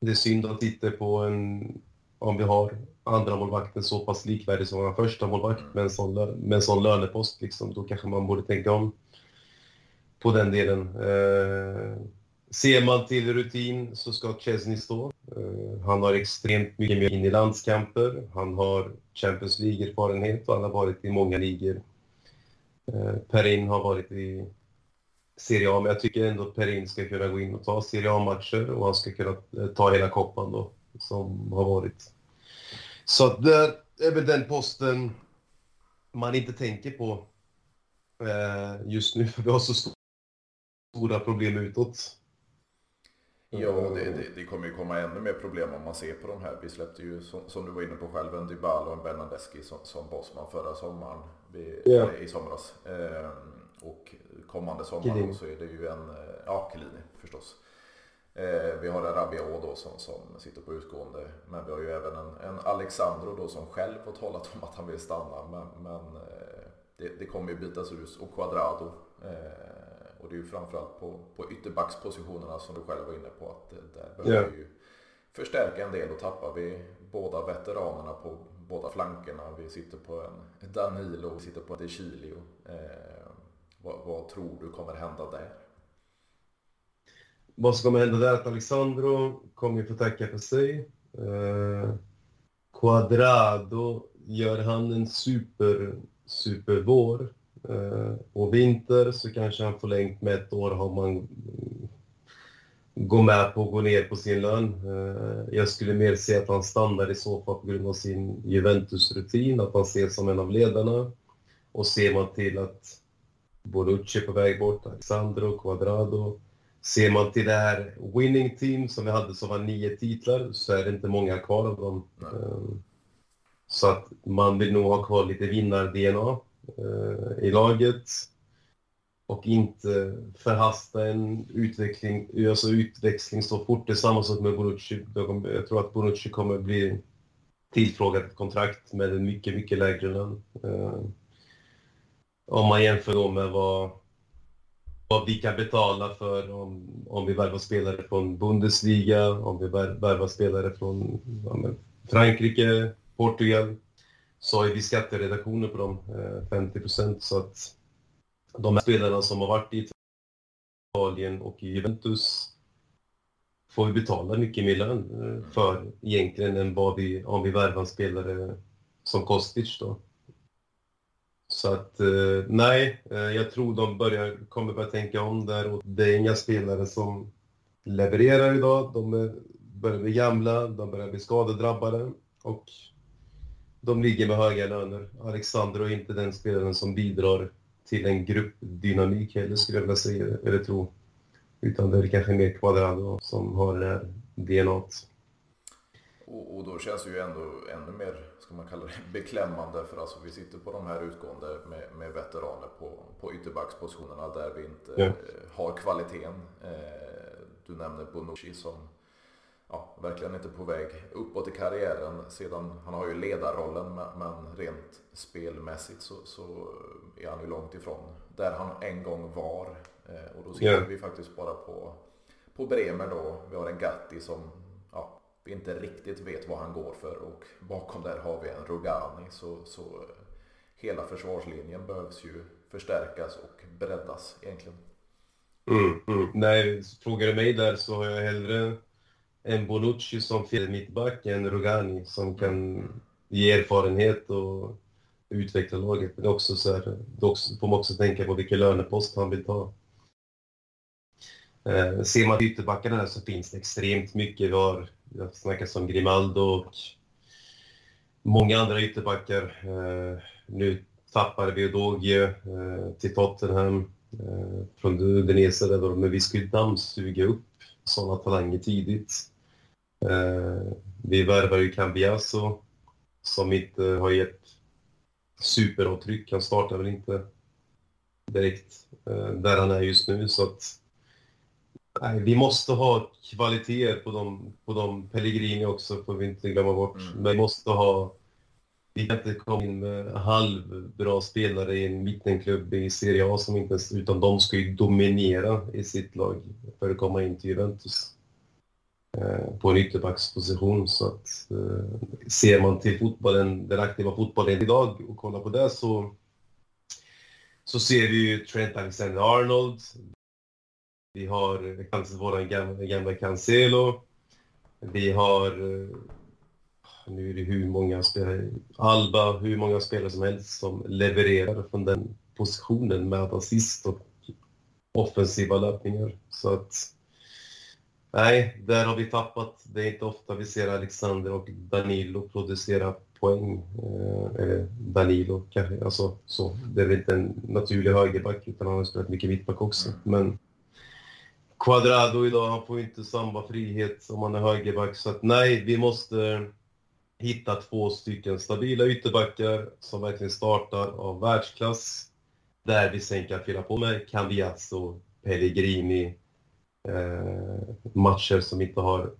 det är synd att titta på en, om vi har andra målvakten så pass likvärdig som vår första målvakt med en sån, med en sån lönepost. Liksom, då kanske man borde tänka om på den delen. Eh, ser man till rutin så ska Chesney stå. Eh, han har extremt mycket mer in i landskamper. Han har Champions League-erfarenhet och han har varit i många ligor. Eh, Perin har varit i Serie A, men jag tycker ändå att Perin ska kunna gå in och ta Serie A-matcher och han ska kunna eh, ta hela koppan då, som har varit. Så det är väl den posten man inte tänker på just nu, för vi har så stora problem utåt. Ja, det, det, det, kommer ju komma ännu mer problem om man ser på de här. Vi släppte ju, som, som du var inne på själv, en Dybala och en Bernadeschi som, som bossman förra sommaren vi, yeah. i somras. Eh, och kommande sommar så är det ju en, eh, ja, Chiellini förstås. Eh, vi har en Rabiot då som, som sitter på utgående. Men vi har ju även en, en Alexandro då som själv har talat om att han vill stanna. Men, men eh, det, det, kommer ju bytas ut och Quadrado. Eh, och det är ju framförallt på, på ytterbackspositionerna som du själv var inne på att där behöver vi ju förstärka en del och tappar vi båda veteranerna på båda flankerna. Vi sitter på en Danilo och vi sitter på en De Eh, vad, vad, tror du kommer hända där? vad som kommer hända där är att Alexandro kommer få tacka för sig. Eh, Quadrado, gör han en super, super vår eh, och vinter så kanske han förlängt med ett år har man gå med på att gå ner på sin lön. Eh, jag skulle mer se att han stannar i så fall på grund av sin Juventus-rutin, att han ses som en av ledarna. Och ser man till att Bonucci är på väg bort, Alexandro, Quadrado. Ser man till det här winning team som vi hade som var nio titlar så är det inte många kvar av dem. Mm. Så att man vill nog ha kvar lite vinnar-DNA eh, Eh, i laget och inte förhasta en utveckling, alltså utväxling så fort. Det är samma sak med Bonucci. Jag tror att Bonucci kommer bli tillfrågad ett kontrakt med en mycket, mycket lägre lön. Eh, om man jämför då med vad, vad vi kan betala för om, om vi värvar spelare från Bundesliga, om vi värvar spelare från ja, Frankrike, Portugal, så har vi skatteredaktioner på dem, eh, 50 procent. så att de här spelarna som har varit i Italien och i Juventus får vi betala mycket mer lön eh, för egentligen än vad vi, om vi värvar en spelare som Kostic då. Så att eh, nej, jag tror de börjar, kommer börja tänka om där och det är inga spelare som levererar idag. De är, börjar bli gamla, de börjar bli skadedrabbade och de ligger med höga löner. Alexander är inte den spelaren som bidrar till en gruppdynamik heller skulle jag vilja säga, eller tro. Utan det är kanske mer Quadrado som har det här DNA. Och, och, då känns det ju ändå ännu mer, ska man kalla det, beklämmande för alltså vi sitter på de här utgående med, med veteraner på, på ytterbackspositionerna där vi inte ja. har kvaliteten. Eh, du nämner Bonucci som ja, verkligen inte på väg uppåt i karriären sedan, han har ju ledarrollen men rent spelmässigt så, så är han ju långt ifrån där han en gång var. Eh, och då sitter yeah. vi faktiskt bara på, på Bremer då. Vi har en Gatti som ja, vi inte riktigt vet vad han går för och bakom där har vi en Rogani. Så, så hela försvarslinjen behövs ju förstärkas och breddas egentligen. Mm, mm. Nej, frågar du mig där så har jag hellre en Bonucci som fel mittback en Rogani som kan ge erfarenhet och utveckla laget. Men också så här, då får man också tänka på vilken lönepost han vill ta. Eh, ser man ytterbackarna så finns det extremt mycket. Vi har jag snackat om Grimaldo och många andra ytterbackar. Eh, nu tappar vi Odogie eh, till Tottenham eh, från Udinese, men vi skulle dammsuga upp sådana talanger tidigt. Eh, vi värvar ju Cambiaso som inte har gett superavtryck. Han startar väl inte direkt eh, där han är just nu. Så att, nej, vi måste ha kvaliteter på de, på de Pellegrini också, får vi inte glömma bort. Mm. Men vi måste ha... Vi kan inte komma in med halvbra spelare i en mittenklubb i Serie A som inte utan de ska ju dominera i sitt lag för att komma in till Juventus. Eh, på en ytterbacksposition. Så att, eh, ser man till fotbollen, den aktiva fotbollen idag och kollar på det så, så ser vi ju Trent Alexander-Arnold. Vi har eh, kanske vår gamla, gamla Cancelo. Vi har, eh, nu är det hur många spelare, Alba, hur många spelare som helst som levererar från den positionen med assist och offensiva löpningar. Så att Nej, där har vi tappat. Det är inte ofta vi ser Alexander och Danilo producera poäng. Eh, eller Danilo kanske, alltså så. Det är väl inte en naturlig högerback utan han har spelat mycket mittback också. Men Quadrado idag, han får inte samma frihet som han är högerback. Så att nej, vi måste hitta två stycken stabila ytterbackar som verkligen startar av världsklass. Där vi sen kan fylla på med Cambiasso, Pellegrini, matcher som inte har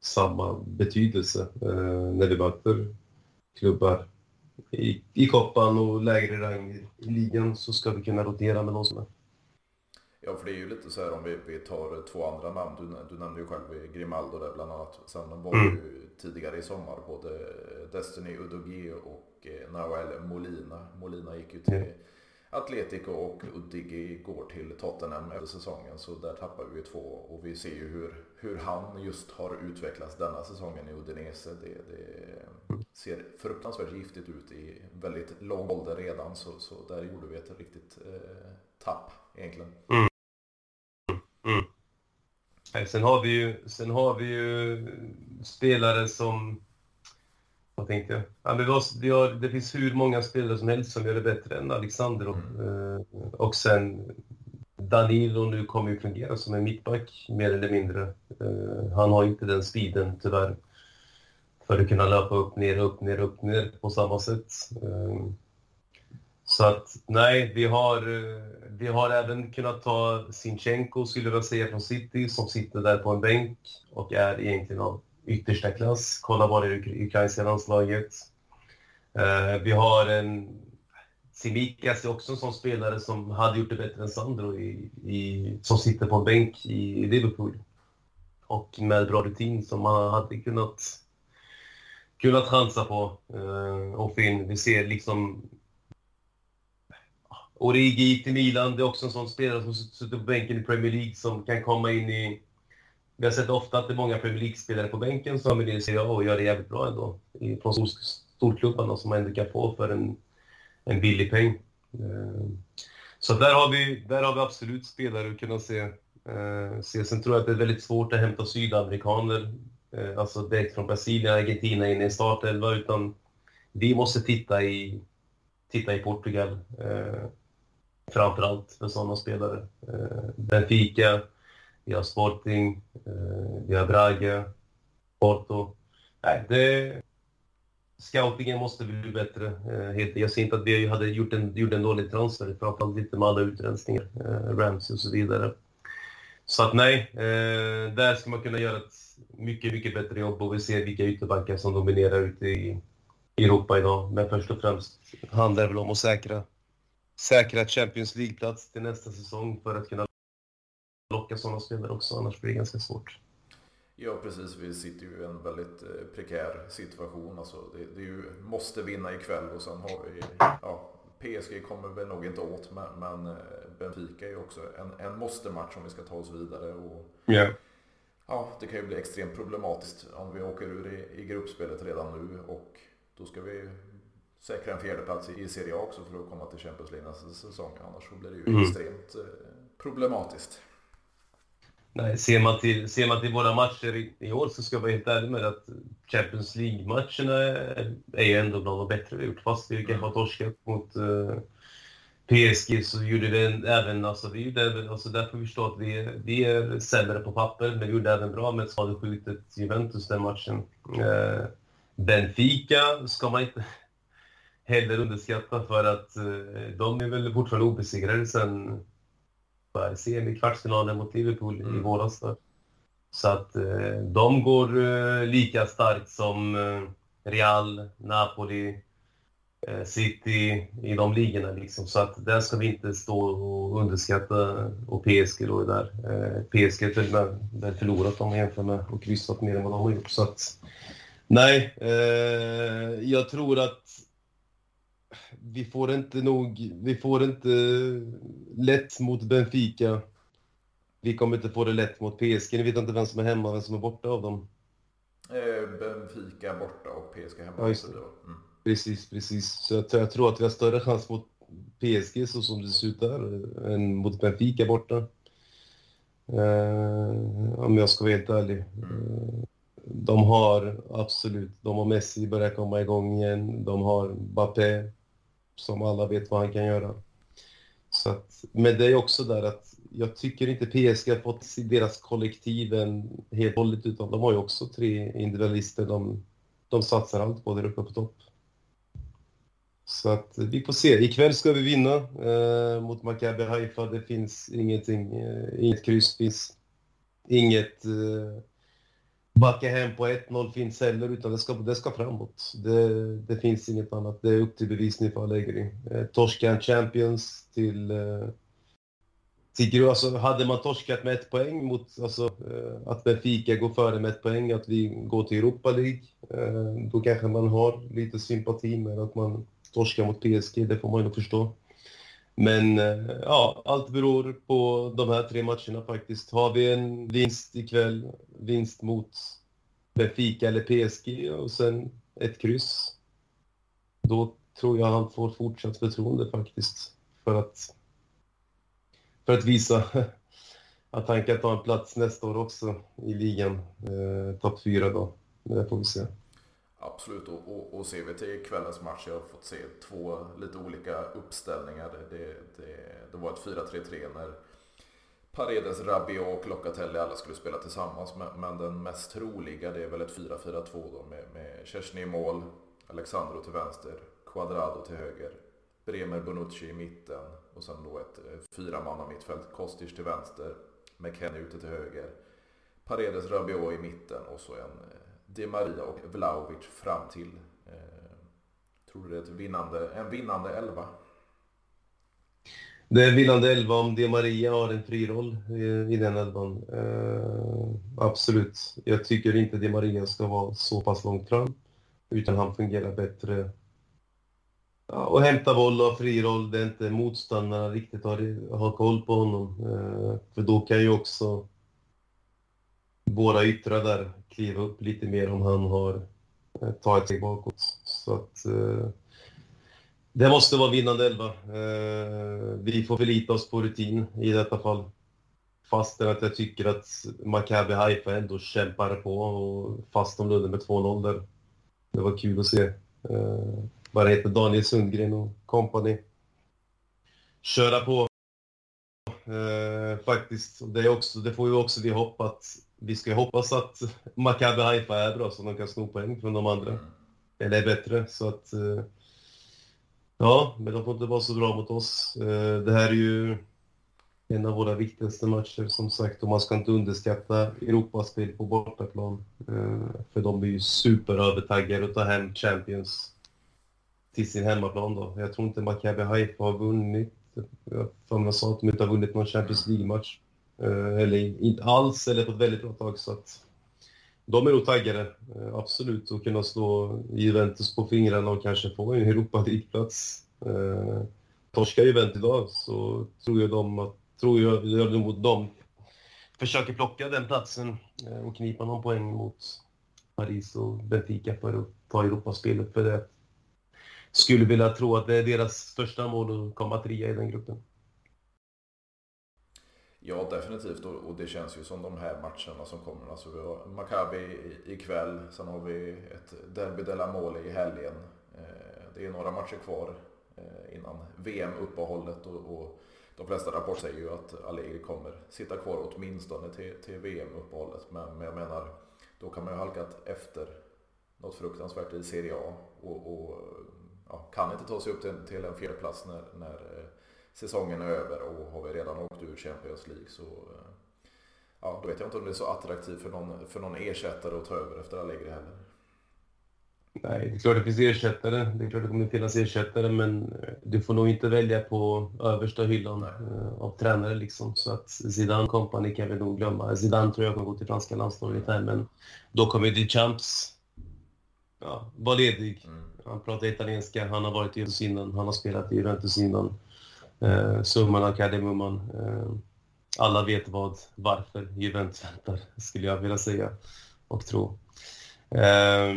samma betydelse eh, när vi möter klubbar i, i koppan och lägre rang i ligan så ska vi kunna rotera med någon Ja, för det är ju lite så här om vi, vi tar två andra namn. Du, du nämnde ju själv Grimaldo där bland annat. Sen var mm. ju tidigare i sommar både Destiny Udogie och eh, Nahuel Molina. Molina gick ju till mm Atletico och Udigi går till Tottenham efter säsongen så där tappar vi två och vi ser ju hur, hur han just har utvecklats denna säsongen i Udinese. Det, det ser fruktansvärt giftigt ut i väldigt lång ålder redan så, så där gjorde vi ett riktigt eh, tapp egentligen. Mm. Mm. Eh, sen har vi ju, sen har vi ju spelare som vad tänkte jag? Ja, vi har, vi har, det finns hur många spelare som helst som gör det bättre än Alexander. Och, mm. Eh, och sen Danilo nu kommer ju fungera som en mittback, mer eller mindre. Eh, han har inte den speeden, tyvärr, för att kunna löpa upp, ner, upp, ner, upp, ner på samma sätt. Eh, så att nej, vi har, vi har även kunnat ta Sinchenko, skulle jag säga, från City, som sitter där på en bänk och är egentligen av yttersta klass. Kolla bara i ukrainska landslaget. Eh, vi har en... Simikas är också en sån spelare som hade gjort det bättre än Sandro i, i, som sitter på en bänk i Liverpool. Och med bra rutin som man hade kunnat, kunnat chansa på. Uh, och Finn, vi ser liksom... Origi till Milan, det är också en sån spelare som sitter på bänken i Premier League som kan komma in i vi har sett ofta att det är många Premier League-spelare på bänken som är i Serie A och gör det jävligt bra ändå. Från stor, storklubbarna som man ändå kan få för en, en billig peng. Eh, så där har vi, där har vi absolut spelare att kunna se. Eh, se. Sen tror jag att det är väldigt svårt att hämta sydamerikaner, eh, alltså direkt från Brasilien, Argentina in i startelva, utan vi måste titta i, titta i Portugal. Framför allt för sådana spelare. Benfica, vi har Sporting, eh, vi har Brage, Porto. Nej, det... Scoutingen måste bli bättre. Eh, jag ser inte att vi hade gjort en, gjort en dålig transfer, framförallt inte med alla utrensningar, eh, Rams Ramsey och så vidare. Så att nej, där ska man kunna göra ett mycket, mycket bättre jobb och vi ser vilka ytterbackar som dominerar ute i Europa idag. Men först och främst handlar det väl om att säkra, säkra Champions League-plats till nästa säsong för att kunna locka sådana spelare också, annars blir det ganska svårt. Ja, precis. Vi sitter ju i en väldigt eh, prekär situation. Alltså, det, det är ju, måste vinna ikväll och sen har vi... Ja, PSG kommer väl nog inte åt, men, men eh, Benfica är ju också en, en måste-match om vi ska ta oss vidare. Och, yeah. Ja, det kan ju bli extremt problematiskt om vi åker ur i, i gruppspelet redan nu och då ska vi säkra en fjärdeplats i Serie A också för att komma till Champions League nästa säsong. Annars så blir det ju mm. extremt eh, problematiskt. Nej, ser man till, ser man till våra matcher i, i år så ska jag vara helt ärlig med att Champions League-matcherna är, är ju ändå bland de bättre vi gjort. Fast vi kanske har torskat mot eh, PSG så gjorde vi även, alltså vi gjorde även, alltså där får vi förstå att vi, vi är sämre på papper, men vi gjorde även bra med skadeskjutet Juventus den matchen. Uh, Benfica ska man inte heller underskatta för att uh, de är väl fortfarande obesegrade sen för semikvartsfinalen mot Liverpool mm. i våras. Så att eh, de går eh, lika starkt som eh, Real, Napoli, eh, City i de ligorna. Liksom. Så att där ska vi inte stå och underskatta. Och PSG då är där. PSG har väl förlorat om man jämför med och kryssat mer än vad de har gjort. Så att, nej, eh, jag tror att vi får inte nog, vi får inte lätt mot Benfica. Vi kommer inte få det lätt mot PSG. Ni vet inte vem som är hemma och vem som är borta av dem. Eh, Benfica borta och PSG hemma. Ja, mm. Precis, precis. Så jag, jag, tror att vi har större chans mot PSG så som det ser ut där än mot Benfica borta. Eh, om jag ska vara helt ärlig. Mm. De har absolut, de har Messi börjat komma igång igen. De har Mbappé som alla vet vad han kan göra. Så att, men det är också där att jag tycker inte PSG har fått deras kollektiv än helt och hållet utan de har ju också tre individualister de, de satsar allt på där uppe på topp. Så att vi får se. Ikväll ska vi vinna eh, mot Maccabi Haifa. Det finns ingenting, eh, inget kryss, finns inget eh, backa hem på 1-0 finns heller, utan det ska, det ska framåt. Det, det finns inget annat. Det är upp till bevisning för Allegri. Eh, torska Champions till... Eh, till alltså, hade man torskat med ett poäng mot... Alltså, eh, att Benfica går före med ett poäng, att vi går till Europa League, eh, då kanske man har lite sympati med att man torskar mot PSG, det får man ju förstå. Men eh, ja, allt beror på de här tre matcherna faktiskt. Har vi en vinst ikväll, vinst mot Benfica eller PSG och sen ett kryss, då tror jag han får fortsatt förtroende faktiskt. För att, för att visa (laughs) att han kan ta en plats nästa år också i ligan. Eh, Topp fyra då. Det får vi se. Absolut, och, och, och ser vi till kvällens match, jag har fått se två lite olika uppställningar. Det, det, det var ett 4-3-3 när Paredes, Rabiot och Locatelli alla skulle spela tillsammans. Men, men, den mest troliga det är väl ett 4-4-2 då med, med Chesney i mål, Alexandro till vänster, Quadrado till höger, Bremer Bonucci i mitten och sen då ett eh, fyra mittfält, Kostic till vänster, McKennie ute till höger, Paredes, Rabiot i mitten och så en eh, de Maria och Vlahovic fram till. Eh, tror du det är ett vinnande, en vinnande elva? Det är vinnande elva om Di Maria har en fri roll i, i den elvan. Eh, absolut. Jag tycker inte Di Maria ska vara så pass långt fram. Utan han fungerar bättre ja, och hämta boll och fri roll. Det är inte motståndarna riktigt har, har koll på honom. Eh, för då kan ju också våra yttrar där kliva upp lite mer om han har eh, tagit ett steg bakåt. Så att, eh, det måste vara vinnande elva. Eh, vi får förlita oss på rutin i detta fall. Fastän att jag tycker att Maccabi Haifa ändå kämpar på och fast de ledde med 2-0 där. Det var kul att se. Eh, vad heter Daniel Sundgren och kompani. Köra på. Eh, faktiskt. Det, är också, det får ju också vi hoppas vi ska hoppas att Maccabi Haifa är bra så de kan sno poäng från de andra. Mm. Eller är bättre. Så att, eh, ja, men de får inte vara så bra mot oss. Eh, det här är ju en av våra viktigaste matcher som sagt och man ska inte underskatta Europaspel på bortaplan. Eh, för de är ju superövertaggade att ta hem Champions till sin hemmaplan då. Jag tror inte Maccabi Haifa har vunnit, jag för mig sa att de inte har vunnit någon Champions League-match eh, eller inte alls, eller på ett väldigt bra tag. Så att de är nog taggade, eh, absolut, att kunna slå Juventus på fingrarna och kanske få en Europa League-plats. Eh, torskar Juventus idag så tror jag de att, tror jag, jag mot dem försöker plocka den platsen och knipa någon poäng mot Paris och Benfica för att ta Europaspelet. För det skulle vilja tro att det är deras största mål att komma trea i den gruppen. Ja, definitivt. Och det känns ju som de här matcherna som kommer. Alltså vi har Maccabi ikväll, sen har vi ett Derby de la Mole i helgen. Eh, det är några matcher kvar eh, innan VM-uppehållet och, de flesta rapporter säger ju att Allegri kommer sitta kvar åtminstone till, till VM-uppehållet. Men, men jag menar, då kan man ju halkat efter något fruktansvärt i Serie A och, och ja, kan inte ta sig upp till, till en fjärdeplats när, när eh, säsongen är över och har vi redan åkt ur Champions League så eh, ja, då vet jag inte om det är så attraktivt för någon, för någon ersättare att ta över efter Allegri heller. Nej, det är klart det finns ersättare. Det är klart det kommer finnas ersättare, men eh, du får nog inte välja på översta hyllan. Eh, av tränare liksom. Så att Zidane Company kan vi nog glömma. Zidane tror jag kommer gå till franska landslaget här, men då kommer det Champs ja, vara ledig. Mm. Han pratar italienska, han har varit i Juventus innan, han har spelat i Juventus innan eh, summan av kardemumman. Eh, alla vet vad, varför Juventus väntar, skulle jag vilja säga och tro. Eh,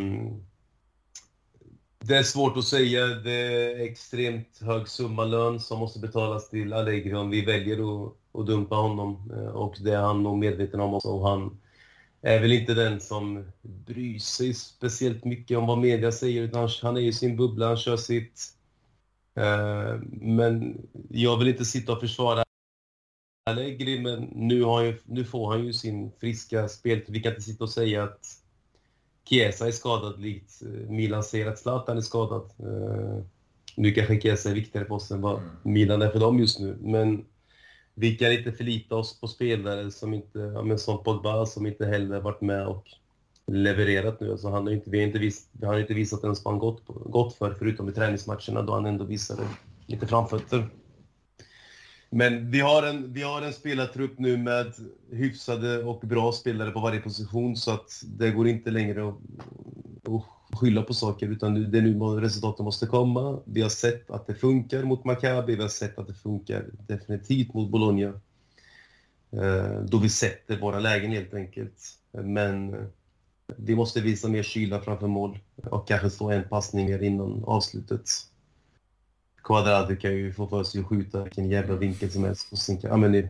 det är svårt att säga. Det är extremt hög summa lön som måste betalas till Allegri om vi väljer att, att dumpa honom. Eh, och det är han nog medveten om också. Och han är väl inte den som bryr sig speciellt mycket om vad media säger, utan han är i sin bubbla, han kör sitt Eh, men jag vill inte sitta och försvara Allegri, men nu, ju, nu får han ju sin friska spel. Vi kan inte sitta och säga att Chiesa är skadad likt eh, Milan säger att Zlatan är skadad. Eh, nu kanske Chiesa är viktigare för oss än vad mm. Milan är för dem just nu, men vi kan inte förlita oss på spelare som inte, ja, men som Pogba som inte heller varit med och levererat nu. Alltså han har inte, vi har inte, vis, vi har inte visat ens vad han gått, gått för, förutom i träningsmatcherna då han ändå visade lite framfötter. Men vi har, en, vi har en spelartrupp nu med hyfsade och bra spelare på varje position så att det går inte längre att, att skylla på saker utan det är nu resultaten måste komma. Vi har sett att det funkar mot Maccabi, vi har sett att det funkar definitivt mot Bologna. Eh, då vi sätter våra lägen helt enkelt. Men eh, vi måste visa mer kyla framför mål och kanske slå en passning mer innan avslutet. Quadrado kan ju få för sig att skjuta vilken jävla vinkel som helst på sin... Ja, men (laughs)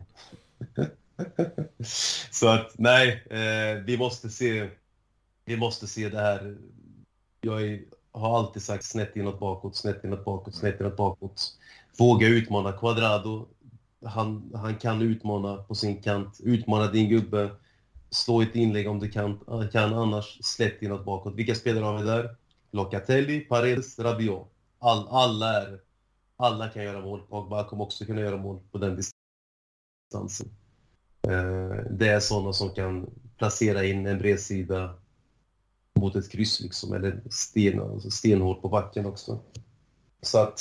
Så att nej, eh, vi måste se vi måste se det här. Jag är, har alltid sagt snett inåt bakåt, snett inåt bakåt, snett inåt bakåt. Våga utmana Quadrado. Han, han kan utmana på sin kant, utmana din gubbe. Slå ett inlägg om du kan, kan annars släpp inåt bakåt. Vilka spelare har vi där? Locatelli, Paredes, Rabiot. All, alla, är, alla kan göra mål. Pogba kommer också kunna göra mål på den distansen. Eh, det är sådana som kan placera in en bredsida mot ett kryss liksom, eller sten, alltså stenhårt på backen också. Så att,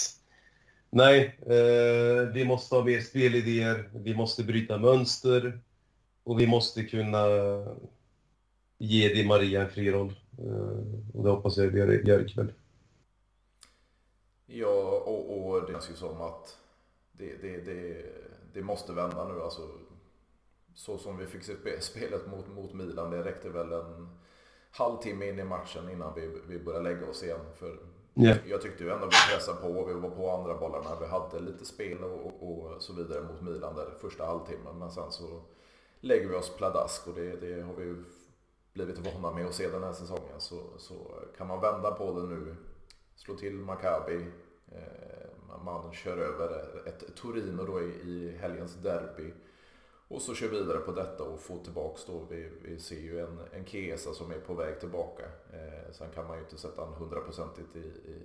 nej, eh, vi måste ha mer spelidéer, vi måste bryta mönster och vi måste kunna ge Di Maria en fri roll. Eh, och det hoppas jag vi gör ikväll. Ja, och, och det känns ju som att det, det, det, det måste vända nu. Alltså, så som vi fick se spelet mot, mot Milan, det räckte väl en halvtimme in i matchen innan vi, vi började lägga oss igen. För yeah. Jag tyckte ju ändå vi pressade på, vi var på andra bollarna, vi hade lite spel och, och så vidare mot Milan där första halvtimmen. Men sen så lägger vi oss pladask och det, det har vi ju blivit vana med att se den här säsongen. Så, så kan man vända på det nu, slå till Maccabi, eh, man kör över ett Torino då i, i helgens derby och så kör vidare på detta och få tillbaks då. Vi, vi ser ju en, en Kesa som är på väg tillbaka. Eh, sen kan man ju inte sätta en hundraprocentigt i, i,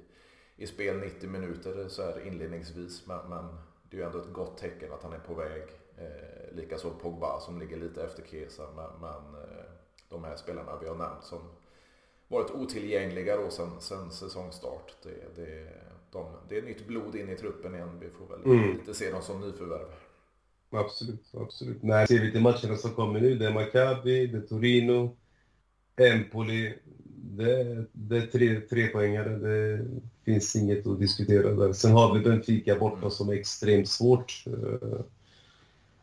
i spel 90 minuter så här inledningsvis. Men, men, det är ju ändå ett gott tecken att han är på väg. Eh, Likaså Pogba som ligger lite efter Kesa. Men, men eh, de här spelarna vi har nämnt som varit otillgängliga då sen, sen säsongstart. Det, det, de, det är nytt blod in i truppen igen. Vi får väl mm. lite se dem som nyförvärv. Absolut, absolut. Nej, ser vi till matcherna som kommer nu, det är Maccabi, det är Torino, Empoli. Det, det är tre, tre poängare. Det finns inget att diskutera där. Sen har vi Benfica borta som är extremt svårt. Eh,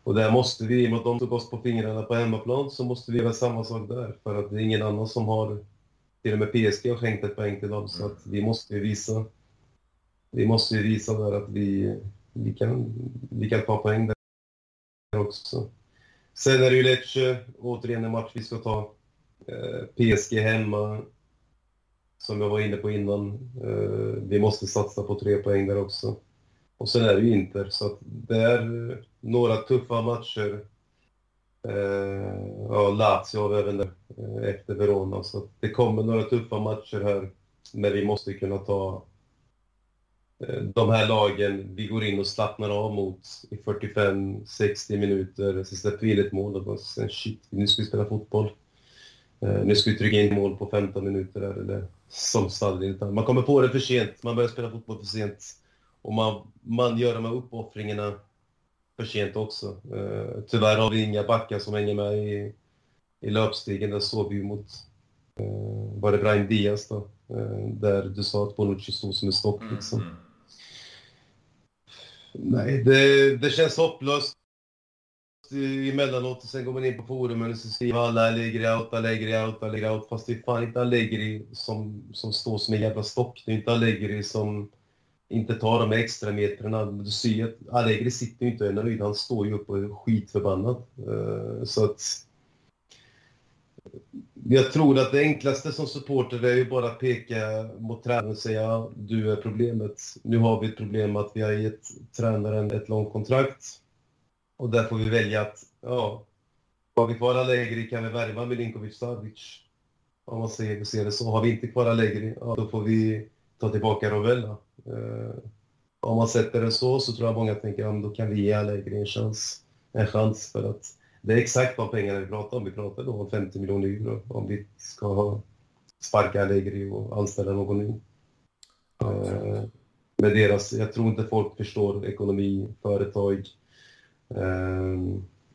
och där måste vi, i och med att de tog oss på fingrarna på hemmaplan, så måste vi göra samma sak där. För att det är ingen annan som har, till och med PSG har skänkt ett poäng till dem. Så att vi måste ju visa, vi måste ju visa där att vi, vi, kan, vi kan ta poäng där också. Sen är det ju Lecce, återigen en match vi ska ta. Eh, PSG hemma, som jag var inne på innan. Eh, vi måste satsa på tre poäng där också. Och sen är det ju Inter, så det är eh, några tuffa matcher. Ja, Lazio har vi även där, efter Verona. Så det kommer några tuffa matcher här, men vi måste kunna ta de här lagen vi går in och slappnar av mot i 45-60 minuter, så släpper vi in ett mål och sen shit, nu ska vi spela fotboll. Eh, nu ska vi trycka in mål på 15 minuter eller som Stadin. Man kommer på det för sent, man börjar spela fotboll för sent. Och man, man gör de här uppoffringarna för sent också. Eh, tyvärr har vi inga backar som hänger med i, i löpstigen. Där såg vi ju mot, var det Brian Diaz då? Där du sa att Bonucci stod som en stock liksom. Mm, mm. Nej, det, det känns hopplöst emellanåt. Sen går man in på forumen och så skriver alla Allegri out, Allegri out, Allegri out. Fast det är fan inte Allegri som, som står som en jävla stock. Det är inte Allegri som inte tar de extra metrarna. Du ser att Allegri sitter ju inte och är nöjd. Han står ju upp och är skitförbannad. Eh, så att jag tror att det enklaste som supporter är ju bara att peka mot tränaren och säga du är problemet. Nu har vi ett problem att vi har gett tränaren ett långt kontrakt. Och där får vi välja att, ja, har vi kvar Allegri kan vi värva Milinkovic Savic. Om man ser, ser det så. Har vi inte kvar Allegri, ja, då får vi ta tillbaka Rovella. Eh, om man sätter det så, så tror jag många tänker att ja, då kan vi ge Allegri en chans. En chans för att det är exakt de pengarna vi pratar om. Vi pratar då om 50 miljoner euro om vi ska sparka Allegri och anställa någon ny. Eh, med deras, jag tror inte folk förstår ekonomi, företag, eh,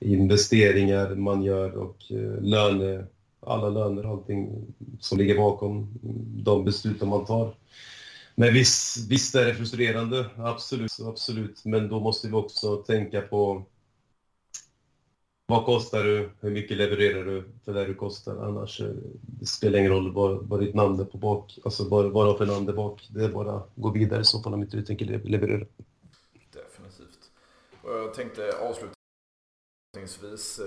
investeringar man gör och eh, löne, alla löner och allting som ligger bakom de besluten man tar. Men visst, visst är det frustrerande, absolut, absolut. Men då måste vi också tänka på vad kostar du? Hur mycket levererar du för det du kostar? Annars eh, det spelar ingen roll vad, vad ditt namn är på bak. Alltså vad, vad du har för namn där bak. Det är bara att gå vidare så fall om inte du tänker leverera. Definitivt. Och jag tänkte avslutningsvis.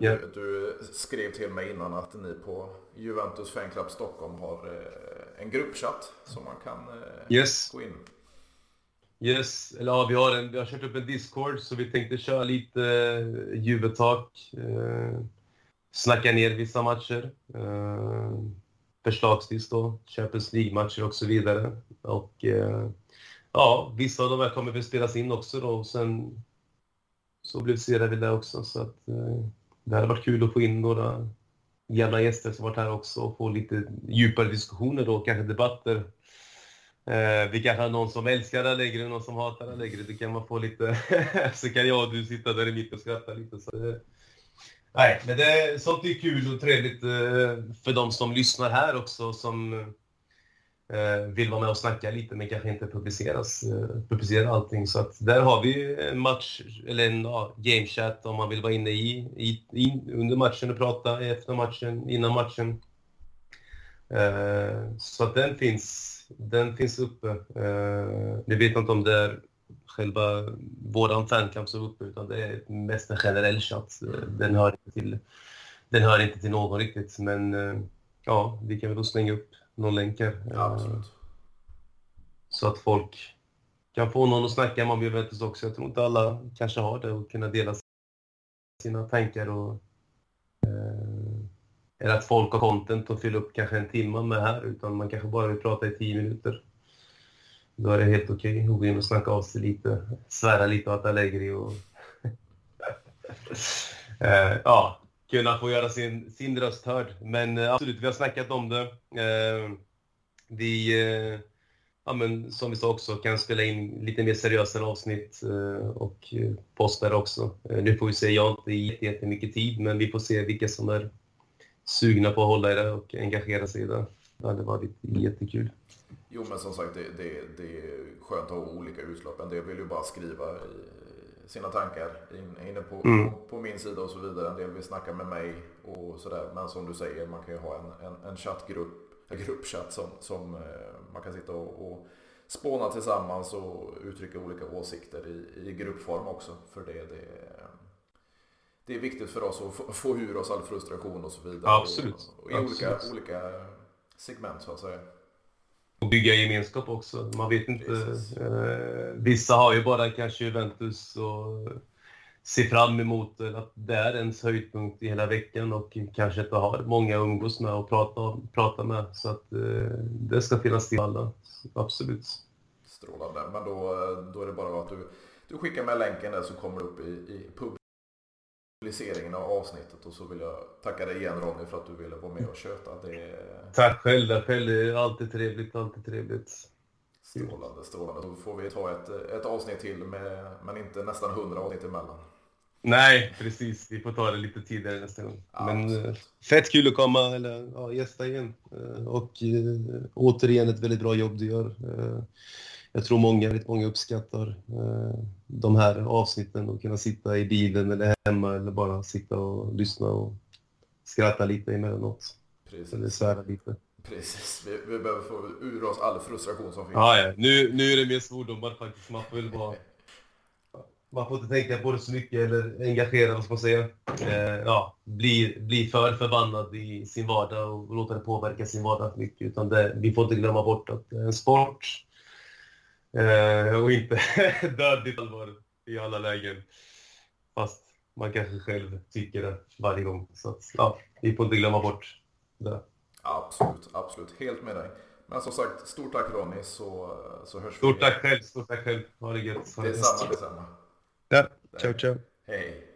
Yeah. Du, du, skrev till mig innan att ni på Juventus Fanclub Stockholm har eh, en gruppchatt som man kan eh, yes. gå in Yes, eller ja, vi har, en, vi har kört upp en Discord så vi tänkte köra lite eh, uh, Juvetak. Uh, eh, snacka ner vissa matcher. Uh, förslagsvis då Champions League-matcher och så vidare. Och uh, ja, vissa av de här kommer väl spelas in också då och sen så publicerar vi det också. Så att uh, det hade varit kul att få in några gamla gäster som varit här också och få lite djupare diskussioner då, kanske debatter Eh, vi kanske har någon som älskar Allegri och någon som hatar Allegri. Det kan man få lite... (laughs) så kan jag och du sitta där i mitten och skratta lite. Så. Nej, men det, sånt är kul och trevligt eh, för de som lyssnar här också som eh, vill vara med och snacka lite men kanske inte publiceras, eh, publicera allting. Så att där har vi en match, eller en ja, gamechat om man vill vara inne i, i, i, under matchen och prata efter matchen, innan matchen. Eh, så att den finns den finns uppe. Eh, vi vet inte om det är själva våran fancamp som är uppe, utan det är mest en generell chatt. Den hör inte till, den hör inte till någon riktigt, men eh, ja, vi kan väl då slänga upp någon länk här. Ja, absolut. Så att folk kan få någon att snacka med om Juventus också. Jag tror inte alla kanske har det och kunna dela sina tankar och eh, eller att folk har content att fylla upp kanske en timme med här, utan man kanske bara vill prata i tio minuter. Då är det helt okej okay. att gå in och snacka av sig lite, svära lite åt Allegri och (laughs) eh, ja, kunna få göra sin, sin röst hörd. Men eh, absolut, vi har snackat om det. Eh, vi, eh, ja, men, som vi sa också, kan spela in lite mer seriösa avsnitt eh, och eh, posta det också. Eh, nu får vi se, jag har inte jättemycket tid, men vi får se vilka som är sugna på att hålla i det och engagera sig i det. Det hade varit jättekul. Jo, men som sagt, det, det, det är skönt att ha olika utlopp. En del vill ju bara skriva sina tankar inne på, mm. på, på, min sida och så vidare. En del vill snacka med mig och sådär. Men som du säger, man kan ju ha en, en, en chattgrupp, en gruppchatt som, som eh, man kan sitta och, och spåna tillsammans och uttrycka olika åsikter i, i gruppform också. För det, det, det är viktigt för oss att få, ur oss all frustration och så vidare. Absolut. Och, och i olika, olika segment så att säga. Och bygga gemenskap också. Man vet inte. Eh, vissa har ju bara kanske Juventus och ser fram emot att det är ens höjdpunkt i hela veckan och kanske inte har många umgås med och prata, prata med. Så att eh, det ska finnas till alla. Absolut. Strålande. Men då, då är det bara att du, du skickar med länken där så kommer det upp i, i pub publiceringen av avsnittet och så vill jag tacka dig igen Ronny för att du ville vara med och köta. Det... Tack själv, själv. Det är alltid trevligt, alltid trevligt. Strålande, strålande. Då får vi ta ett, ett avsnitt till med, men inte nästan hundra avsnitt emellan. Nej, precis. Vi får ta det lite tidigare nästa gång. Ja, men äh, fett kul att komma eller ja, gästa igen. Äh, och äh, återigen ett väldigt bra jobb du gör jag tror många, väldigt många uppskattar eh, de här avsnitten och kunna sitta i bilen eller hemma eller bara sitta och lyssna och skratta lite emellanåt. Precis. Eller svära lite. Precis, vi, vi behöver få ur oss all frustration som finns. Ja, ja. Nu, nu är det mer svordomar faktiskt. Man får väl bara... Man får inte tänka på det så mycket eller engagera, vad ska man säga. Eh, ja, bli, bli för förbannad i sin vardag och låta det påverka sin vardag mycket. Utan det, vi får inte glömma bort att det är en sport Eh, och inte (laughs) dödligt allvar i alla lägen. Fast man kanske själv tycker det varje gång. Så att, ja, vi får inte glömma bort det. Absolut, absolut. Helt med dig. Men som sagt, stort tack Ronny så, så hörs stort vi. Stort tack själv, stort tack själv. Ha det gött. Detsamma, detsamma. Ja, ciao ciao. Hej.